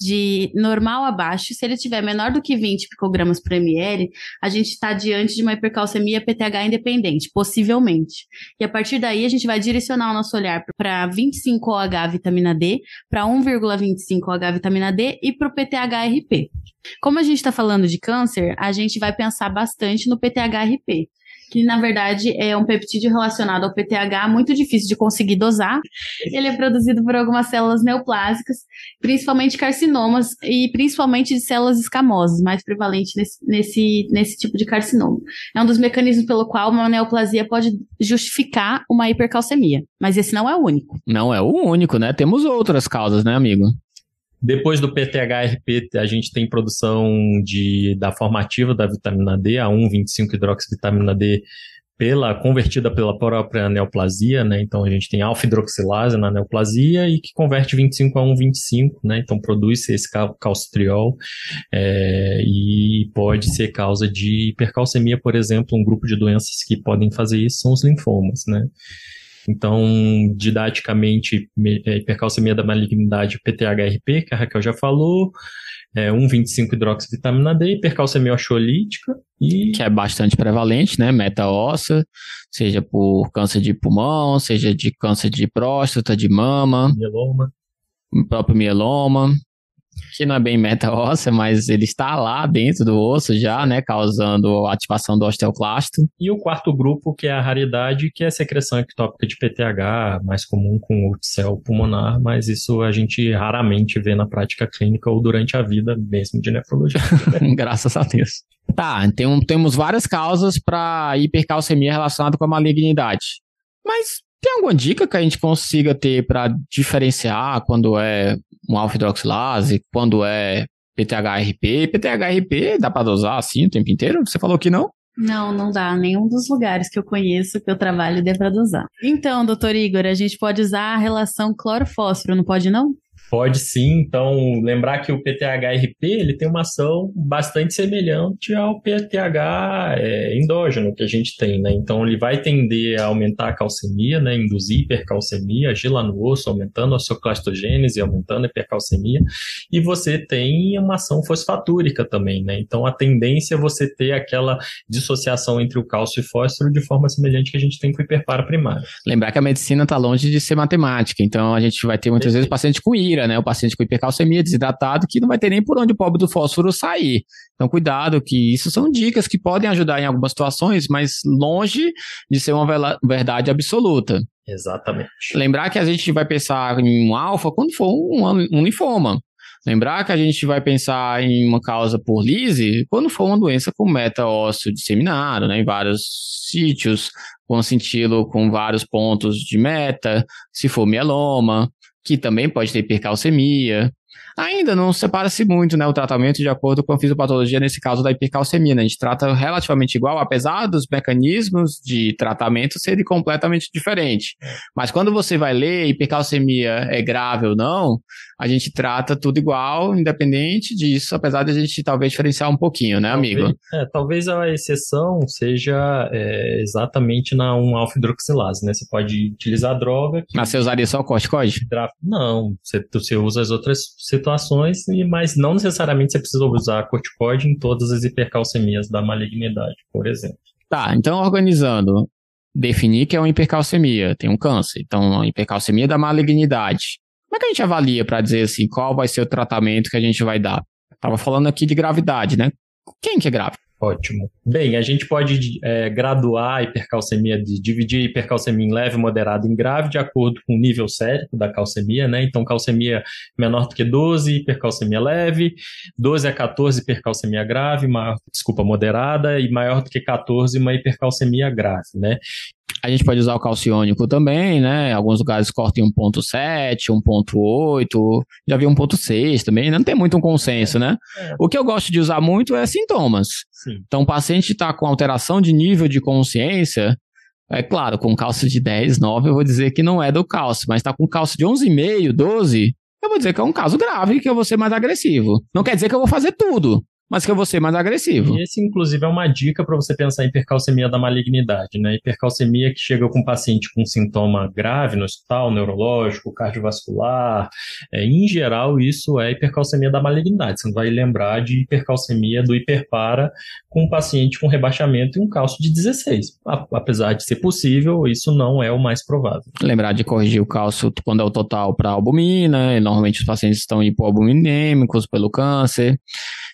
de normal a baixo, se ele tiver menor do que 20 picogramas por ml, a gente está diante de uma hipercalcemia PTH independente, possivelmente. E a partir daí, a gente vai direcionar o nosso olhar para 25OH vitamina D, para 1,25OH vitamina D e para o PTH-RP. Como a gente está falando de câncer, a gente vai pensar bastante no PTH-RP que na verdade é um peptídeo relacionado ao PTH muito difícil de conseguir dosar. Ele é produzido por algumas células neoplásicas, principalmente carcinomas e principalmente de células escamosas, mais prevalente nesse, nesse, nesse tipo de carcinoma. É um dos mecanismos pelo qual uma neoplasia pode justificar uma hipercalcemia, mas esse não é o único. Não é o único, né? Temos outras causas, né, amigo? Depois do PTHRP, a gente tem produção de, da formativa da vitamina D, a 1,25-hidroxivitamina D, pela, convertida pela própria neoplasia, né? Então a gente tem alfa-hidroxilase na neoplasia e que converte 25 a 1,25, né? Então produz esse calcitriol é, e pode ser causa de hipercalcemia, por exemplo, um grupo de doenças que podem fazer isso são os linfomas, né? Então, didaticamente, é, hipercalcemia da malignidade PTHRP, que a Raquel já falou, é, 1,25-hidroxivitamina D, hipercalcemia oxolítica e... Que é bastante prevalente, né? Meta-óssea, seja por câncer de pulmão, seja de câncer de próstata, de mama. Mieloma. próprio mieloma que não é bem meta óssea, mas ele está lá dentro do osso já, né, causando ativação do osteoclasto. E o quarto grupo, que é a raridade, que é a secreção ectópica de PTH, mais comum com urticel pulmonar, mas isso a gente raramente vê na prática clínica ou durante a vida mesmo de nefrologia. Graças a Deus. Tá, tem, temos várias causas para hipercalcemia relacionada com a malignidade. Mas tem alguma dica que a gente consiga ter para diferenciar quando é um alfa-hidroxilase, quando é PTHRP? PTHRP dá para dosar assim o tempo inteiro? Você falou que não? Não, não dá. Nenhum dos lugares que eu conheço que eu trabalho dê para dosar. Então, doutor Igor, a gente pode usar a relação cloro-fósforo, não pode não? Pode sim, então lembrar que o PTHRP ele tem uma ação bastante semelhante ao PTH é, endógeno que a gente tem, né? Então ele vai tender a aumentar a calcemia, né? Induzir hipercalcemia, agir lá no osso, aumentando a sua clastogênese, aumentando a hipercalcemia, e você tem uma ação fosfatúrica também, né? Então a tendência é você ter aquela dissociação entre o cálcio e fósforo de forma semelhante que a gente tem com o hiperpara primário. Lembrar que a medicina está longe de ser matemática, então a gente vai ter muitas Perfeito. vezes paciente com ira né? O paciente com hipercalcemia, desidratado, que não vai ter nem por onde o pobre do fósforo sair. Então, cuidado, que isso são dicas que podem ajudar em algumas situações, mas longe de ser uma verdade absoluta. Exatamente. Lembrar que a gente vai pensar em um alfa quando for um, um linfoma. Lembrar que a gente vai pensar em uma causa por lise quando for uma doença com meta-ósseo disseminado, né, em vários sítios, com cintilo com vários pontos de meta, se for mieloma, que também pode ter hipercalcemia. Ainda não separa-se muito né, o tratamento de acordo com a fisiopatologia, nesse caso da hipercalcemia. Né? A gente trata relativamente igual, apesar dos mecanismos de tratamento serem completamente diferentes. Mas quando você vai ler hipercalcemia é grave ou não, a gente trata tudo igual, independente disso, apesar de a gente talvez diferenciar um pouquinho, né, talvez, amigo? É, talvez a exceção seja é, exatamente na 1-alfa-hidroxilase, né? Você pode utilizar a droga. Que... Mas você usaria só o corticoide? Não, você, você usa as outras situações, mas não necessariamente você precisa usar corticoide em todas as hipercalcemias da malignidade, por exemplo. Tá, então organizando, definir que é uma hipercalcemia, tem um câncer, então uma hipercalcemia da malignidade. Como é que a gente avalia para dizer assim, qual vai ser o tratamento que a gente vai dar? Tava falando aqui de gravidade, né? Quem que é grave? Ótimo. Bem, a gente pode é, graduar a hipercalcemia, de, dividir a hipercalcemia em leve, moderada e grave, de acordo com o nível sérico da calcemia, né? Então, calcemia menor do que 12, hipercalcemia leve, 12 a 14, hipercalcemia grave, maior, desculpa, moderada, e maior do que 14, uma hipercalcemia grave, né? A gente pode usar o calciônico também, né? Alguns lugares cortam 1.7, 1.8, já vi 1.6 também, não tem muito um consenso, né? É. O que eu gosto de usar muito é sintomas. Sim. Então, o paciente está com alteração de nível de consciência, é claro, com cálcio de 10, 9, eu vou dizer que não é do cálcio, mas está com cálcio de 11,5, 12, eu vou dizer que é um caso grave, que eu vou ser mais agressivo. Não quer dizer que eu vou fazer tudo, mas que eu vou ser mais agressivo. E esse, inclusive, é uma dica para você pensar em hipercalcemia da malignidade, né? Hipercalcemia que chega com um paciente com sintoma grave no hospital, neurológico, cardiovascular. É, em geral, isso é hipercalcemia da malignidade. Você não vai lembrar de hipercalcemia do hiperpara com um paciente com rebaixamento e um cálcio de 16. Apesar de ser possível, isso não é o mais provável. Lembrar de corrigir o cálcio quando é o total para albumina, e normalmente os pacientes estão hipoalbuminêmicos pelo câncer.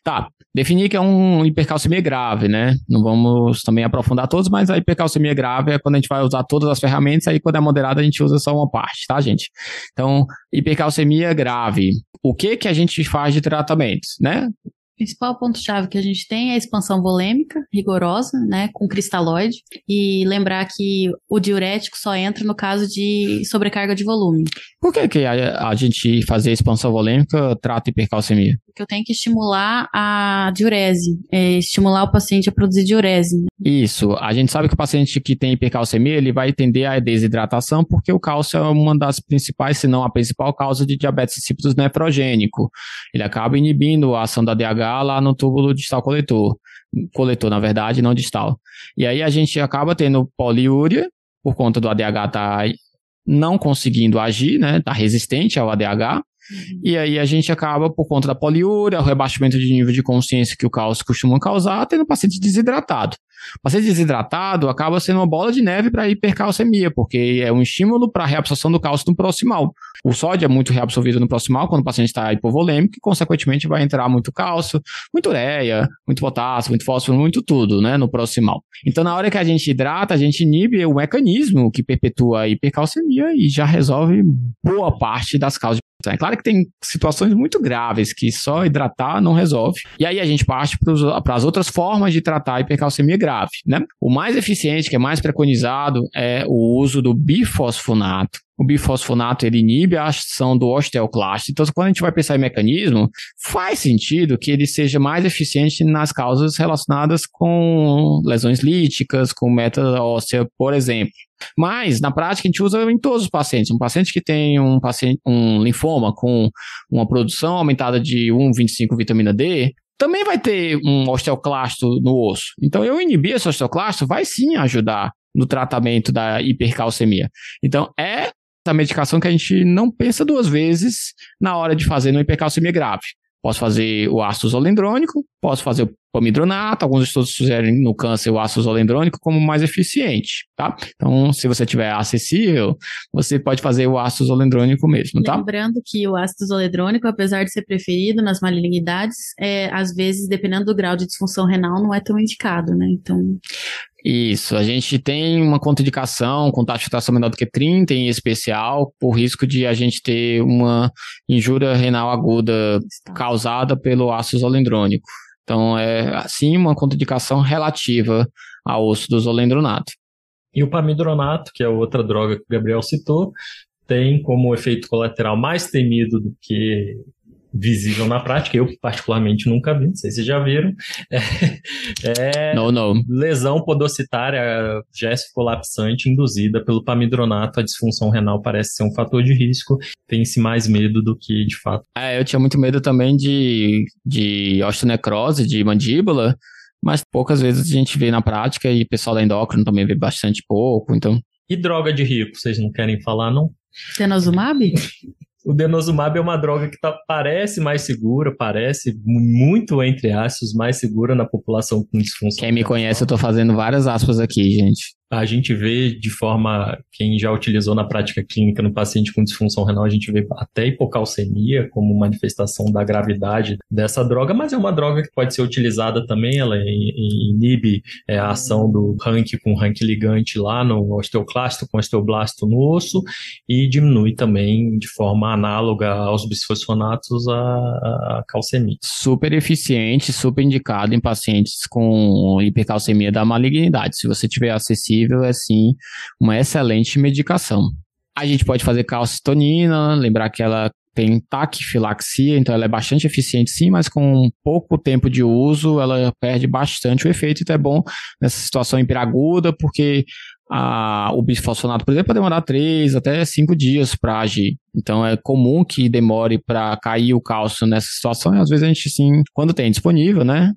Tá, definir que é um hipercalcemia grave, né? Não vamos também aprofundar todos, mas a hipercalcemia grave é quando a gente vai usar todas as ferramentas, aí quando é moderada a gente usa só uma parte, tá, gente? Então, hipercalcemia grave. O que que a gente faz de tratamentos, né? O principal ponto-chave que a gente tem é a expansão volêmica rigorosa, né, com cristalóide, e lembrar que o diurético só entra no caso de sobrecarga de volume. Por que, que a, a gente fazer expansão volêmica trata hipercalcemia? Porque eu tenho que estimular a diurese, é, estimular o paciente a produzir diurese. Isso. A gente sabe que o paciente que tem hipercalcemia, ele vai tender à desidratação, porque o cálcio é uma das principais, se não a principal causa de diabetes insípidos nefrogênico. Ele acaba inibindo a ação da DH lá no túbulo distal coletor. Coletor, na verdade, não distal. E aí a gente acaba tendo poliúria, por conta do ADH estar tá não conseguindo agir, né? Tá resistente ao ADH. E aí a gente acaba, por conta da poliúria, o rebaixamento de nível de consciência que o cálcio costuma causar, tendo o paciente desidratado. Paciente desidratado acaba sendo uma bola de neve para hipercalcemia, porque é um estímulo para a reabsorção do cálcio no proximal. O sódio é muito reabsorvido no proximal quando o paciente está hipovolêmico e, consequentemente, vai entrar muito cálcio, muito ureia, muito potássio, muito fósforo, muito tudo, né, no proximal. Então, na hora que a gente hidrata, a gente inibe o mecanismo que perpetua a hipercalcemia e já resolve boa parte das causas é claro que tem situações muito graves que só hidratar não resolve. E aí a gente parte para as outras formas de tratar a hipercalcemia né? O mais eficiente, que é mais preconizado, é o uso do bifosfonato. O bifosfonato ele inibe a ação do osteoclasto. Então, quando a gente vai pensar em mecanismo, faz sentido que ele seja mais eficiente nas causas relacionadas com lesões líticas, com meta óssea, por exemplo. Mas, na prática, a gente usa em todos os pacientes. Um paciente que tem um, paciente, um linfoma com uma produção aumentada de 1,25 vitamina D, também vai ter um osteoclasto no osso. Então, eu inibir esse osteoclasto vai sim ajudar no tratamento da hipercalcemia. Então, é a medicação que a gente não pensa duas vezes na hora de fazer uma hipercalcemia grave. Posso fazer o ácido zolendrônico, posso fazer o pomidronato, alguns estudos sugerem no câncer o ácido zolendrônico como mais eficiente, tá? Então, se você tiver acessível, você pode fazer o ácido zolendrônico mesmo, tá? Lembrando que o ácido zolendrônico, apesar de ser preferido nas malignidades, é, às vezes, dependendo do grau de disfunção renal, não é tão indicado, né? Então... Isso, a gente tem uma contraindicação com taxa de filtração menor do que 30 em especial, por risco de a gente ter uma injúria renal aguda causada pelo ácido zolendrônico. Então, é, assim, uma contraindicação relativa ao osso do zolendronato. E o pamidronato, que é outra droga que o Gabriel citou, tem como efeito colateral mais temido do que visível na prática, eu particularmente nunca vi, não sei se vocês já viram, é, é não, não. lesão podocitária géssico-colapsante induzida pelo pamidronato, a disfunção renal parece ser um fator de risco, tem-se mais medo do que de fato. É, eu tinha muito medo também de, de osteonecrose, de mandíbula, mas poucas vezes a gente vê na prática e o pessoal da endócrino também vê bastante pouco, então... E droga de rico, vocês não querem falar, não? Denosumab? O denosumab é uma droga que tá, parece mais segura, parece muito, entre aspas, mais segura na população com disfunção. Quem me conhece, eu tô fazendo várias aspas aqui, gente a gente vê de forma, quem já utilizou na prática clínica no paciente com disfunção renal, a gente vê até hipocalcemia como manifestação da gravidade dessa droga, mas é uma droga que pode ser utilizada também, ela inibe é, a ação do rank com rank ligante lá no osteoclasto com osteoblasto no osso e diminui também de forma análoga aos bisfosfonatos a, a calcemia. Super eficiente, super indicado em pacientes com hipercalcemia da malignidade. Se você tiver acessível possível, é sim uma excelente medicação. A gente pode fazer calcitonina, lembrar que ela tem taquifilaxia, então ela é bastante eficiente sim, mas com pouco tempo de uso ela perde bastante o efeito, então é bom nessa situação hiperaguda, porque a, o bisfosfonato, por exemplo, pode demorar 3 até 5 dias para agir. Então é comum que demore para cair o cálcio nessa situação, e às vezes a gente sim, quando tem disponível, né,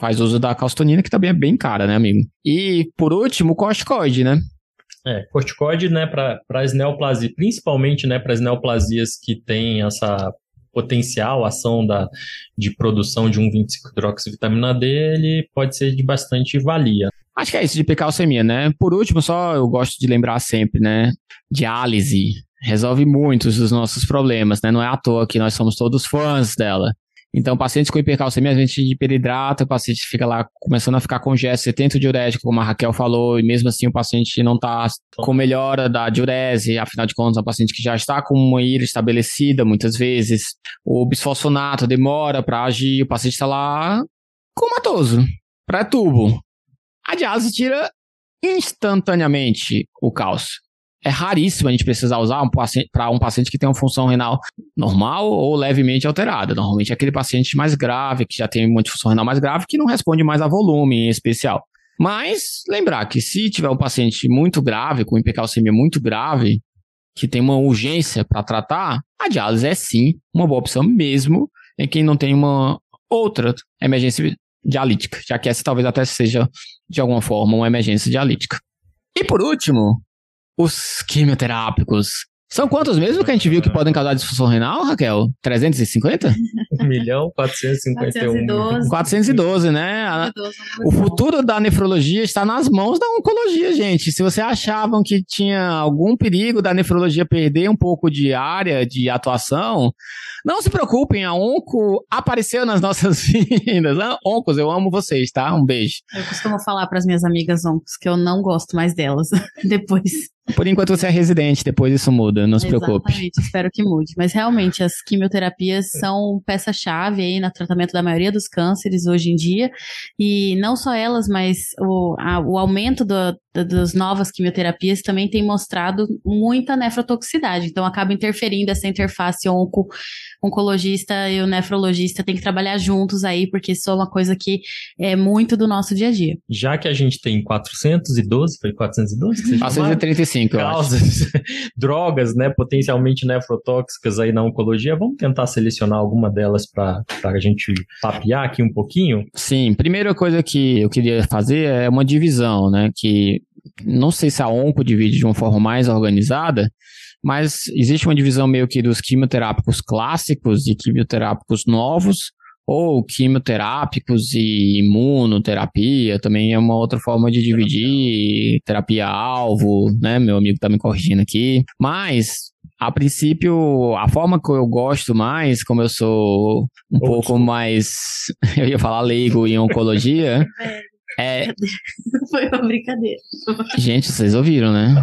faz uso da calcitonina, que também é bem cara, né, amigo? E, por último, o corticoide, né? É, corticoide, né, para as neoplasias, principalmente, né, para as neoplasias que têm essa potencial ação da, de produção de 1,25-hidroxivitamina D, ele pode ser de bastante valia. Acho que é isso de picalcemia, né? Por último, só eu gosto de lembrar sempre, né? Diálise resolve muitos dos nossos problemas, né? Não é à toa que nós somos todos fãs dela. Então, pacientes com hipercalcemia, a gente hiperidrata, o paciente fica lá começando a ficar com gesto 70 diurético, como a Raquel falou, e mesmo assim o paciente não está com melhora da diurese, afinal de contas, é um paciente que já está com uma ira estabelecida muitas vezes. O bisfosfonato demora para agir, o paciente está lá comatoso, pré-tubo. A diálise tira instantaneamente o cálcio é raríssimo a gente precisar usar um para um paciente que tem uma função renal normal ou levemente alterada. Normalmente é aquele paciente mais grave, que já tem uma disfunção renal mais grave, que não responde mais a volume em especial. Mas lembrar que se tiver um paciente muito grave, com hipercalcemia muito grave, que tem uma urgência para tratar, a diálise é sim uma boa opção mesmo em quem não tem uma outra emergência dialítica, já que essa talvez até seja de alguma forma uma emergência dialítica. E por último, os quimioterápicos. São quantos mesmo que a gente viu que podem causar disfunção renal, Raquel? 350? 1 milhão 451. 412. 412, né? o futuro da nefrologia está nas mãos da oncologia, gente. Se você achavam que tinha algum perigo da nefrologia perder um pouco de área de atuação, não se preocupem, a Onco apareceu nas nossas vidas. Oncos, eu amo vocês, tá? Um beijo. Eu costumo falar para as minhas amigas Oncos que eu não gosto mais delas depois. Por enquanto você é residente, depois isso muda, não se preocupe. Exatamente, espero que mude. Mas realmente, as quimioterapias são peça-chave aí no tratamento da maioria dos cânceres hoje em dia. E não só elas, mas o, a, o aumento do, das novas quimioterapias também tem mostrado muita nefrotoxicidade. Então acaba interferindo essa interface onco oncologista e o nefrologista tem que trabalhar juntos aí, porque isso é uma coisa que é muito do nosso dia a dia. Já que a gente tem 412, foi 412? 435, causas, drogas, né, potencialmente nefrotóxicas aí na oncologia, vamos tentar selecionar alguma delas para a gente papear aqui um pouquinho? Sim, primeira coisa que eu queria fazer é uma divisão, né, que não sei se a onco divide de uma forma mais organizada, mas existe uma divisão meio que dos quimioterápicos clássicos e quimioterápicos novos, ou quimioterápicos e imunoterapia, também é uma outra forma de dividir, terapia-alvo, né? Meu amigo tá me corrigindo aqui. Mas, a princípio, a forma que eu gosto mais, como eu sou um pouco mais, eu ia falar leigo em oncologia, é... Foi uma brincadeira. Gente, vocês ouviram, né?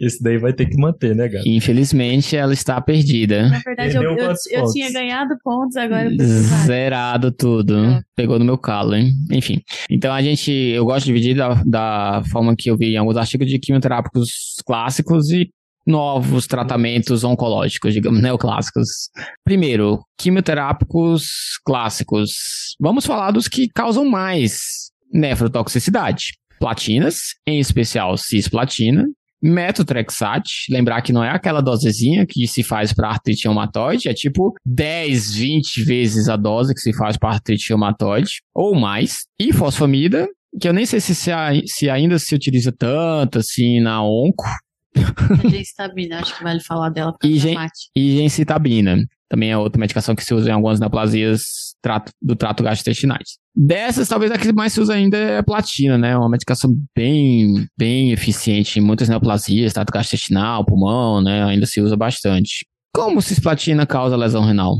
Esse daí vai ter que manter, né, gato? Infelizmente, ela está perdida. Na verdade, eu, eu, eu, tinha ganhado pontos, agora... Zerado tudo. É. Pegou no meu calo, hein? Enfim. Então, a gente... Eu gosto de dividir da, da forma que eu vi em alguns artigos de quimioterápicos clássicos e novos tratamentos oncológicos, digamos, neoclássicos. Primeiro, quimioterápicos clássicos. Vamos falar dos que causam mais nefrotoxicidade. Platinas, em especial cisplatina, metotrexate, lembrar que não é aquela dosezinha que se faz para artrite reumatoide, é tipo 10, 20 vezes a dose que se faz para artrite reumatoide, ou mais, e fosfamida, que eu nem sei se, se, se ainda se utiliza tanto assim na onco. Gencitabina, acho que vale falar dela para E gencitabina, também é outra medicação que se usa em algumas neoplasias do trato gastrointestinais. Dessas, talvez a que mais se usa ainda é a platina, né? Uma medicação bem, bem eficiente em muitas neoplasias, trato gastrointestinal, pulmão, né? Ainda se usa bastante. Como cisplatina causa lesão renal?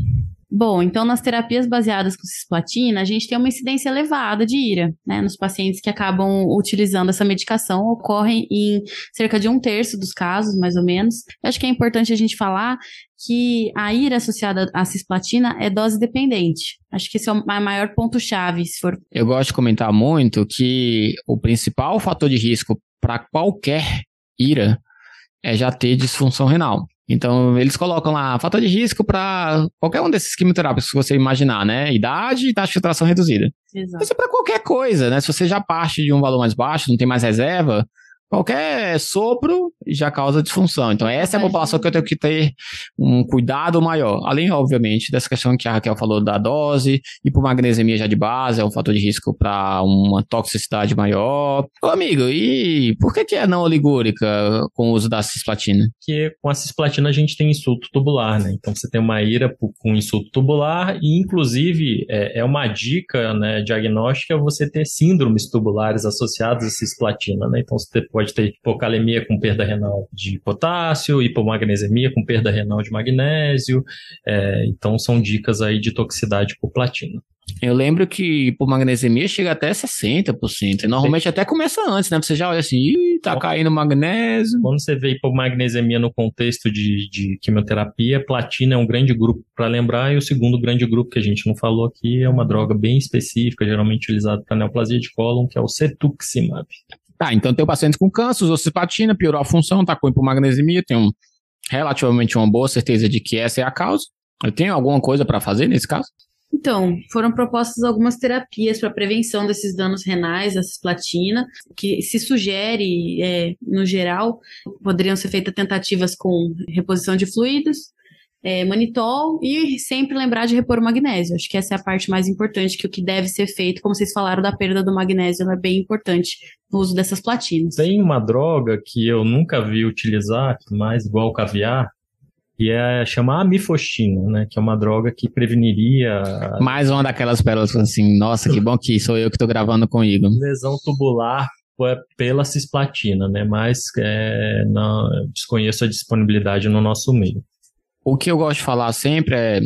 Bom, então nas terapias baseadas com cisplatina, a gente tem uma incidência elevada de ira, né? Nos pacientes que acabam utilizando essa medicação, ocorrem em cerca de um terço dos casos, mais ou menos. Eu acho que é importante a gente falar que a ira associada à cisplatina é dose dependente. Acho que esse é o maior ponto-chave, se for. Eu gosto de comentar muito que o principal fator de risco para qualquer ira é já ter disfunção renal. Então, eles colocam lá fator de risco para qualquer um desses quimioterápicos que você imaginar, né? Idade e taxa de filtração reduzida. Exato. Isso é para qualquer coisa, né? Se você já parte de um valor mais baixo, não tem mais reserva, Qualquer sopro já causa disfunção. Então, essa é a população que eu tenho que ter um cuidado maior. Além, obviamente, dessa questão que a Raquel falou da dose, hipomagnesemia já de base é um fator de risco para uma toxicidade maior. Ô, amigo, e por que, que é não oligúrica com o uso da cisplatina? Porque com a cisplatina a gente tem insulto tubular, né? Então, você tem uma ira com insulto tubular e, inclusive, é, é uma dica né, diagnóstica você ter síndromes tubulares associadas à cisplatina, né? Então, você pode pode ter hipocalemia com perda renal de potássio, hipomagnesemia com perda renal de magnésio. É, então, são dicas aí de toxicidade por platina. Eu lembro que hipomagnesemia chega até 60%. E normalmente até começa antes, né? Você já olha assim, Ih, tá caindo magnésio. Quando você vê hipomagnesemia no contexto de, de quimioterapia, platina é um grande grupo para lembrar, e o segundo grande grupo que a gente não falou aqui é uma droga bem específica, geralmente utilizada para neoplasia de cólon, que é o cetuximab. Tá, então tem pacientes com câncer, usou cisplatina, piorou a função, tá com hipomagnesemia, tem um, relativamente uma boa certeza de que essa é a causa. Eu tenho alguma coisa para fazer nesse caso? Então, foram propostas algumas terapias para prevenção desses danos renais, da cisplatina, que se sugere, é, no geral, poderiam ser feitas tentativas com reposição de fluidos, é, manitol e sempre lembrar de repor o magnésio. Acho que essa é a parte mais importante, que o que deve ser feito, como vocês falaram da perda do magnésio, é bem importante no uso dessas platinas. Tem uma droga que eu nunca vi utilizar, mais igual o caviar, que é chamar amifostina, né? Que é uma droga que preveniria. Mais uma daquelas pérolas assim, nossa, que bom que sou eu que estou gravando com o Igor. Lesão tubular pela cisplatina, né? Mas é, não, desconheço a disponibilidade no nosso meio. O que eu gosto de falar sempre é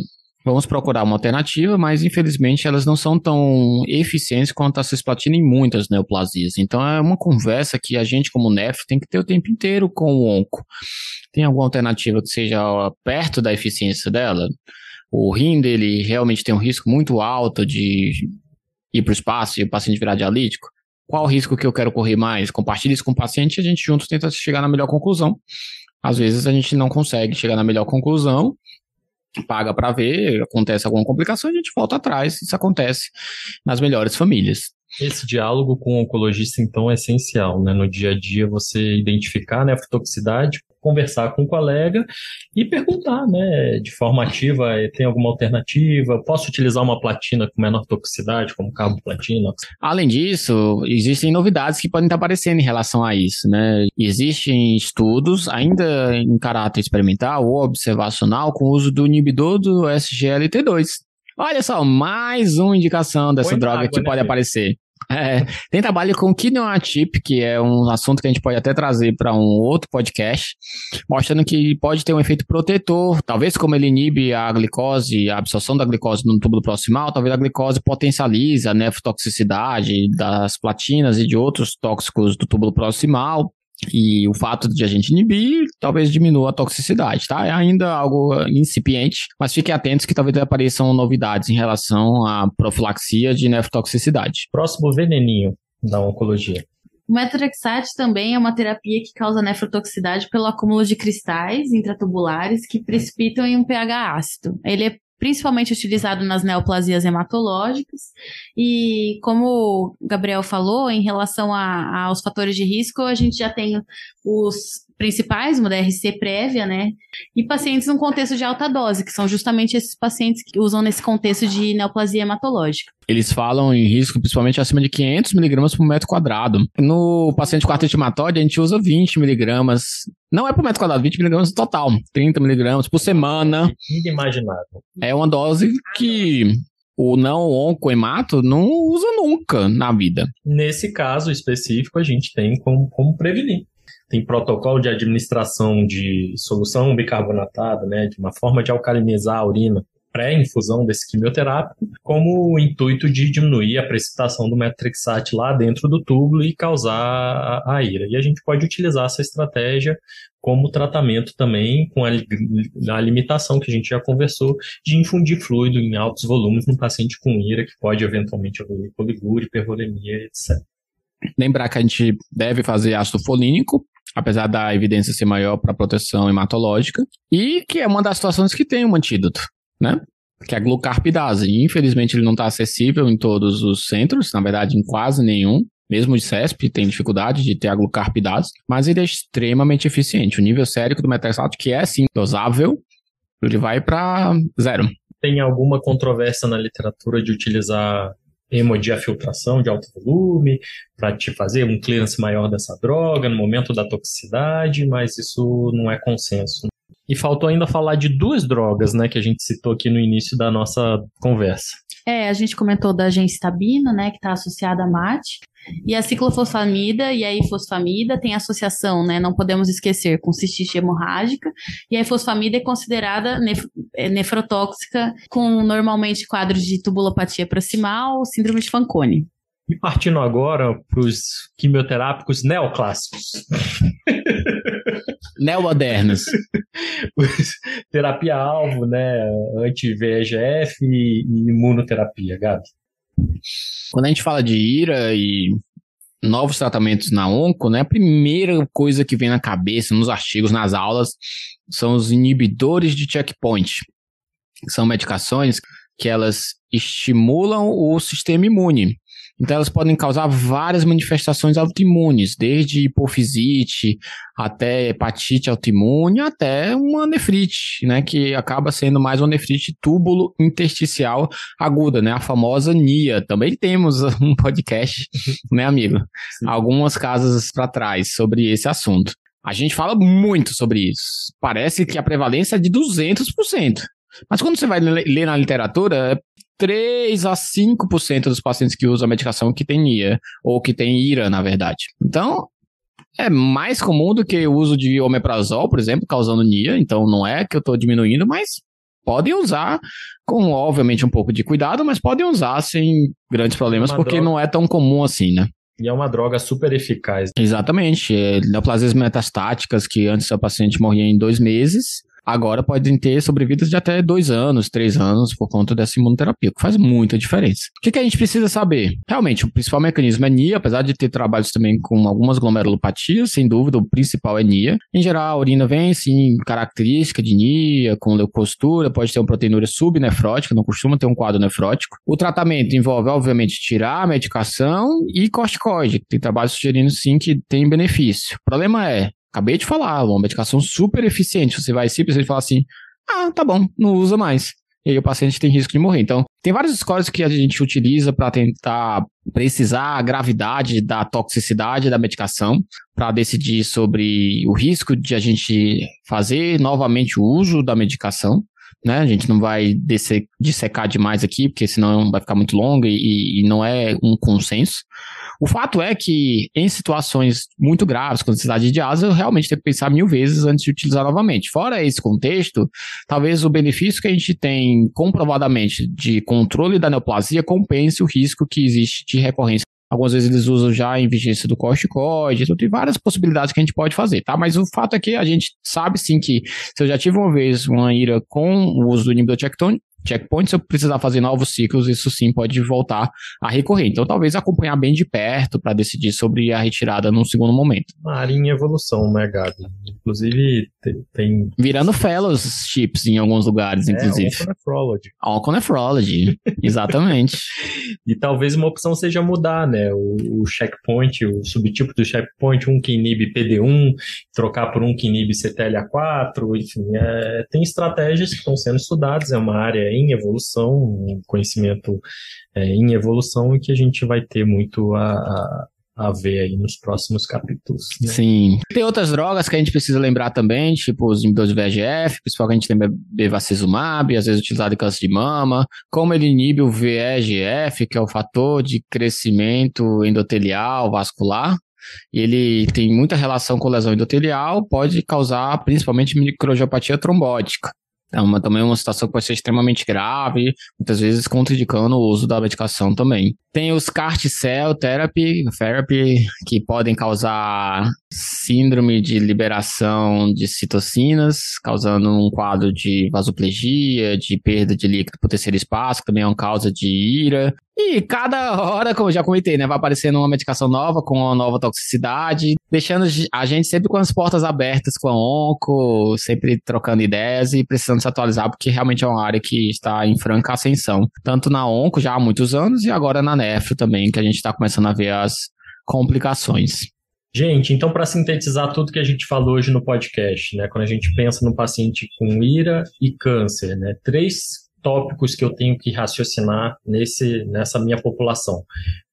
vamos procurar uma alternativa, mas infelizmente elas não são tão eficientes quanto a cisplatina em muitas neoplasias. Então é uma conversa que a gente, como NEF, tem que ter o tempo inteiro com o onco. Tem alguma alternativa que seja perto da eficiência dela? O rim dele realmente tem um risco muito alto de ir para o espaço e o paciente virar dialítico? Qual o risco que eu quero correr mais? Compartilhe isso com o paciente e a gente juntos tenta chegar na melhor conclusão. Às vezes a gente não consegue chegar na melhor conclusão, paga para ver, acontece alguma complicação, a gente volta atrás. Isso acontece nas melhores famílias. Esse diálogo com o oncologista, então, é essencial, né? No dia a dia, você identificar a nefrotoxicidade, conversar com o colega e perguntar, né, de forma ativa, eh, tem alguma alternativa? Posso utilizar uma platina com menor toxicidade, como carboplatina? Além disso, existem novidades que podem estar aparecendo em relação a isso, né? Existem estudos, ainda em caráter experimental ou observacional, com o uso do inibidor do SGLT2. Olha só, mais uma indicação dessa Põe droga água, que né, pode aparecer. É, tem trabalho com Chip, que é um assunto que a gente pode até trazer para um outro podcast, mostrando que pode ter um efeito protetor, talvez como ele inibe a glicose, a absorção da glicose no túbulo proximal, talvez a glicose potencialize a nefrotoxicidade das platinas e de outros tóxicos do túbulo proximal. E o fato de a gente inibir talvez diminua a toxicidade, tá? É ainda algo incipiente, mas fiquem atentos que talvez apareçam novidades em relação à profilaxia de nefrotoxicidade. Próximo veneninho da oncologia. O metrexate também é uma terapia que causa nefrotoxicidade pelo acúmulo de cristais intratubulares que precipitam em um pH ácido. Ele é principalmente utilizado nas neoplasias hematológicas. E como o Gabriel falou, em relação a, aos fatores de risco, a gente já tem os principais, uma DRC prévia, né? E pacientes no contexto de alta dose, que são justamente esses pacientes que usam nesse contexto de neoplasia hematológica. Eles falam em risco principalmente acima de 500 miligramas por metro quadrado. No paciente com artrite reumatoide, a gente usa 20 miligramas. Não é por metro quadrado, 20 miligramas no total. 30 miligramas por semana. Inimaginável. É uma dose que o não oncoemato não usa nunca na vida. Nesse caso específico, a gente tem como, como prevenir tem protocolo de administração de solução bicarbonatada, né, de uma forma de alcalinizar a urina pré-infusão desse quimioterápico, como o intuito de diminuir a precipitação do metrixate lá dentro do túbulo e causar a, ira. E a gente pode utilizar essa estratégia como tratamento também, com a, a, limitação que a gente já conversou, de infundir fluido em altos volumes no paciente com ira, que pode eventualmente evoluir poligúria, hipervolemia, etc. Lembrar que a gente deve fazer ácido folínico apesar da evidência ser maior para proteção hematológica, e que é uma das situações que tem um antídoto, né? Que é a glucarpidase. Infelizmente, ele não está acessível em todos os centros, na verdade, em quase nenhum. Mesmo o CESP tem dificuldade de ter a glucarpidase, mas ele é extremamente eficiente. O nível sérico do metaxalto, que é sim dosável, ele vai para zero. Tem alguma controvérsia na literatura de utilizar hemodiafiltração de alto volume, para te fazer um clearance maior dessa droga no momento da toxicidade, mas isso não é consenso. E faltou ainda falar de duas drogas, né, que a gente citou aqui no início da nossa conversa. É, a gente comentou da gencitabina, né, que está associada a MAT, e a ciclofosfamida e a ifosfamida tem associação, né? Não podemos esquecer com cistite hemorrágica. E a ifosfamida é considerada nef é, nefrotóxica com normalmente quadros de tubulopatia proximal, síndrome de Fanconi. E partindo agora para os quimioterápicos neoclássicos. Neomodernos. Terapia-alvo, né? Anti-VEGF e imunoterapia, Gabi. Quando a gente fala de ira e novos tratamentos na onco, né, a primeira coisa que vem na cabeça, nos artigos, nas aulas, são os inibidores de checkpoint. São medicações que elas estimulam o sistema imune. Então, elas podem causar várias manifestações autoimunes, desde hipofisite até hepatite autoimune, até uma nefrite, né, que acaba sendo mais uma nefrite túbulo intersticial aguda, né, a famosa NIA. Também temos um podcast, né, amigo? Sim. Algumas casas para trás sobre esse assunto. A gente fala muito sobre isso. Parece que a prevalência é de 200%. Mas quando você vai ler na literatura, 3 a 5% dos pacientes que usam a medicação que tem NIA, ou que tem IRA, na verdade. Então, é mais comum do que o uso de omeprazol, por exemplo, causando NIA. Então, não é que eu estou diminuindo, mas podem usar com, obviamente, um pouco de cuidado, mas podem usar sem grandes problemas, porque droga. não é tão comum assim, né? E é uma droga super eficaz. Exatamente. É, neoplasias metastáticas, que antes o paciente morria em dois meses, agora podem ter sobrevidas de até dois anos, três anos por conta dessa imunoterapia, que faz muita diferença. O que, que a gente precisa saber? Realmente, o principal mecanismo é NIA, apesar de ter trabalhos também com algumas glomerulopatias, sem dúvida, o principal é NIA. Em geral, a urina vem, sim, característica de NIA, com leucostura, pode ter uma proteinúria subnefrótica, não costuma ter um quadro nefrótico. O tratamento envolve, obviamente, tirar a medicação e corticoide. Tem trabalhos sugerindo, sim, que tem benefício. O problema é, Acabei de falar, uma medicação super eficiente. Você vai simplesmente falar assim: ah, tá bom, não usa mais. E aí o paciente tem risco de morrer. Então, tem vários scores que a gente utiliza para tentar precisar a gravidade da toxicidade da medicação, para decidir sobre o risco de a gente fazer novamente o uso da medicação. Né? A gente não vai dissecar demais aqui, porque senão vai ficar muito longo e, e não é um consenso. O fato é que, em situações muito graves, com necessidade de asa, eu realmente tenho que pensar mil vezes antes de utilizar novamente. Fora esse contexto, talvez o benefício que a gente tem comprovadamente de controle da neoplasia compense o risco que existe de recorrência Algumas vezes eles usam já em vigência do corticoide, então tem várias possibilidades que a gente pode fazer, tá? Mas o fato é que a gente sabe sim que se eu já tive uma vez uma ira com o uso do inibidor checkpoint, se eu precisar fazer novos ciclos, isso sim pode voltar a recorrer. Então, talvez acompanhar bem de perto para decidir sobre a retirada num segundo momento. Uma área em evolução, né, Gabi? Inclusive, tem. tem... Virando fellowships em alguns lugares, é, inclusive. Onconephrology. Onconephrology, exatamente. e talvez uma opção seja mudar, né? O, o checkpoint, o subtipo do checkpoint, um que inibe PD1, trocar por um que inibe CTLA4, enfim, é, tem estratégias que estão sendo estudadas, é uma área em evolução, um conhecimento é, em evolução e que a gente vai ter muito a, a a ver aí nos próximos capítulos. Né? Sim. Tem outras drogas que a gente precisa lembrar também, tipo os inibidores de VEGF, principalmente a gente lembra bevacizumab, às vezes utilizado em câncer de mama, como ele inibe o VEGF, que é o fator de crescimento endotelial vascular, ele tem muita relação com lesão endotelial, pode causar principalmente microangiopatia trombótica. É uma, também uma situação que pode ser extremamente grave, muitas vezes contraindicando o uso da medicação também. Tem os CAR T-cell therapy, therapy, que podem causar síndrome de liberação de citocinas, causando um quadro de vasoplegia, de perda de líquido por terceiro espaço, que também é uma causa de ira. E cada hora, como eu já comentei, né, vai aparecendo uma medicação nova com uma nova toxicidade, deixando a gente sempre com as portas abertas com a onco, sempre trocando ideias e precisando se atualizar, porque realmente é uma área que está em franca ascensão, tanto na onco já há muitos anos e agora na nefro também, que a gente está começando a ver as complicações. Gente, então para sintetizar tudo que a gente falou hoje no podcast, né, quando a gente pensa no paciente com ira e câncer, né, três tópicos que eu tenho que raciocinar nesse, nessa minha população.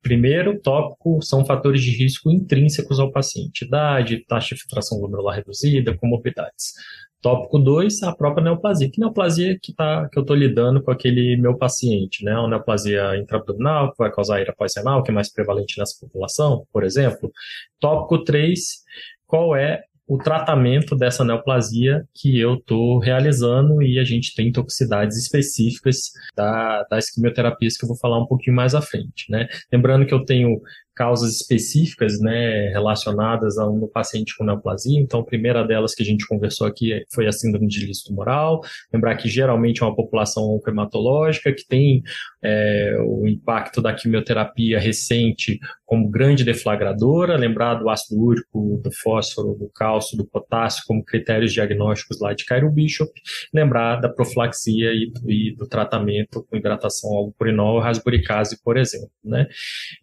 Primeiro tópico são fatores de risco intrínsecos ao paciente, idade, taxa de filtração glomerular reduzida, comorbidades. Tópico 2, a própria neoplasia. Que neoplasia que, tá, que eu estou lidando com aquele meu paciente, né? Uma neoplasia intraabdominal, que vai causar ira pós-renal, que é mais prevalente nessa população, por exemplo. Tópico 3, qual é o tratamento dessa neoplasia que eu estou realizando e a gente tem toxicidades específicas da, das quimioterapias que eu vou falar um pouquinho mais à frente, né? Lembrando que eu tenho causas específicas, né, relacionadas a um paciente com neoplasia. Então, a primeira delas que a gente conversou aqui foi a síndrome de listo tumoral. Lembrar que geralmente é uma população oncohematológica que tem é, o impacto da quimioterapia recente como grande deflagradora, lembrar do ácido úrico, do fósforo, do cálcio, do potássio como critérios diagnósticos lá de Cairo Bishop, lembrar da profilaxia e, e do tratamento com hidratação ao purinol, rasburicase, por exemplo, né?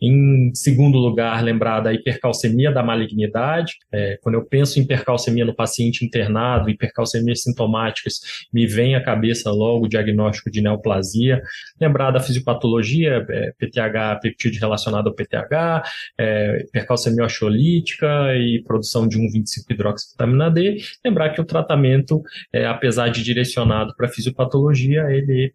Em segundo lugar, lembrar da hipercalcemia da malignidade. É, quando eu penso em hipercalcemia no paciente internado, hipercalcemias sintomáticas, me vem à cabeça logo o diagnóstico de neoplasia. Lembrar da fisiopatologia, é, PTH, peptídeo relacionado ao PTH, é, hipercalcemia oxolítica e produção de 1,25-hidroxivitamina D. Lembrar que o tratamento, é, apesar de direcionado para fisiopatologia, ele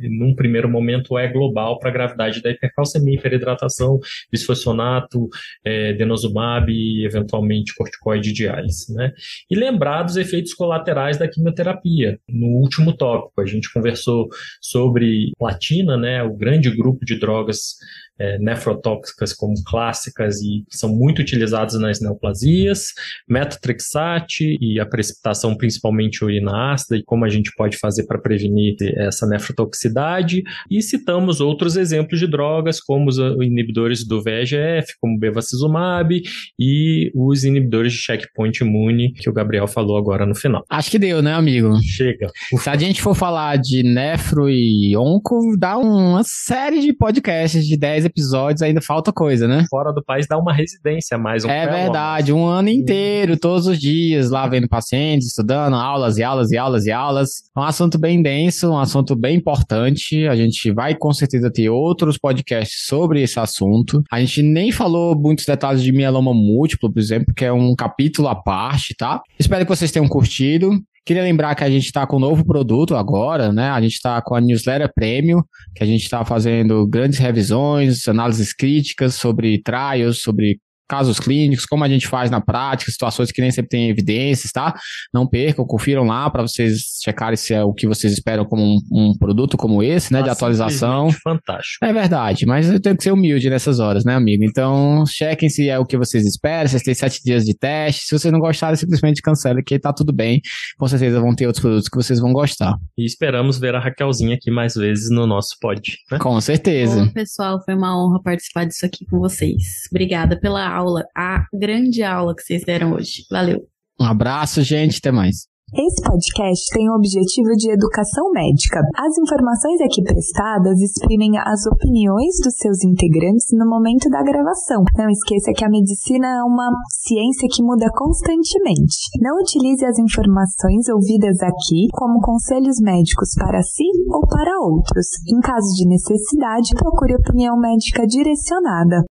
num primeiro momento é global para a gravidade da hipercalcemia, hiperidratação, bisfosfonato, é, denosumab e eventualmente corticoide diálise, né? E lembrar dos efeitos colaterais da quimioterapia. No último tópico, a gente conversou sobre platina, né? O grande grupo de drogas é, nefrotóxicas como clássicas e são muito utilizadas nas neoplasias, metotrexate e a precipitação principalmente urina ácida e como a gente pode fazer para prevenir essa nefrotoxicidade e citamos outros exemplos de drogas como os inibidores do VEGF, como bevacizumab e os inibidores de checkpoint imune que o Gabriel falou agora no final. Acho que deu, né, amigo? Chega. Se a gente for falar de nefro e onco, dá uma série de podcasts de 10 episódios, ainda falta coisa, né? Fora do país dá uma residência mais. Um é verdade, um ano inteiro, todos os dias, lá vendo pacientes, estudando, aulas e aulas e aulas e aulas. É um assunto bem denso, um assunto bem importante. A gente vai com certeza ter outros podcasts sobre esse assunto. A gente nem falou muitos detalhes de mieloma múltiplo, por exemplo, que é um capítulo à parte, tá? Espero que vocês tenham curtido. Queria lembrar que a gente está com um novo produto agora, né? A gente está com a newsletter Premium, que a gente está fazendo grandes revisões, análises críticas sobre trials, sobre casos clínicos, como a gente faz na prática, situações que nem sempre tem evidências, tá? Não percam, confiram lá para vocês checarem se é o que vocês esperam como um, um produto como esse, né, de atualização. Fantástico. É verdade, mas eu tenho que ser humilde nessas horas, né, amigo? Então, chequem se é o que vocês esperam, vocês têm sete dias de teste. Se vocês não gostarem, simplesmente cancela, que tá tudo bem. Com certeza vão ter outros produtos que vocês vão gostar. E esperamos ver a Raquelzinha aqui mais vezes no nosso pod. Né? Com certeza. Bom, pessoal, foi uma honra participar disso aqui com vocês. Obrigada pela aula, a grande aula que vocês deram hoje. Valeu. Um abraço, gente. Até mais. Esse podcast tem o objetivo de educação médica. As informações aqui prestadas exprimem as opiniões dos seus integrantes no momento da gravação. Não esqueça que a medicina é uma ciência que muda constantemente. Não utilize as informações ouvidas aqui como conselhos médicos para si ou para outros. Em caso de necessidade, procure opinião médica direcionada.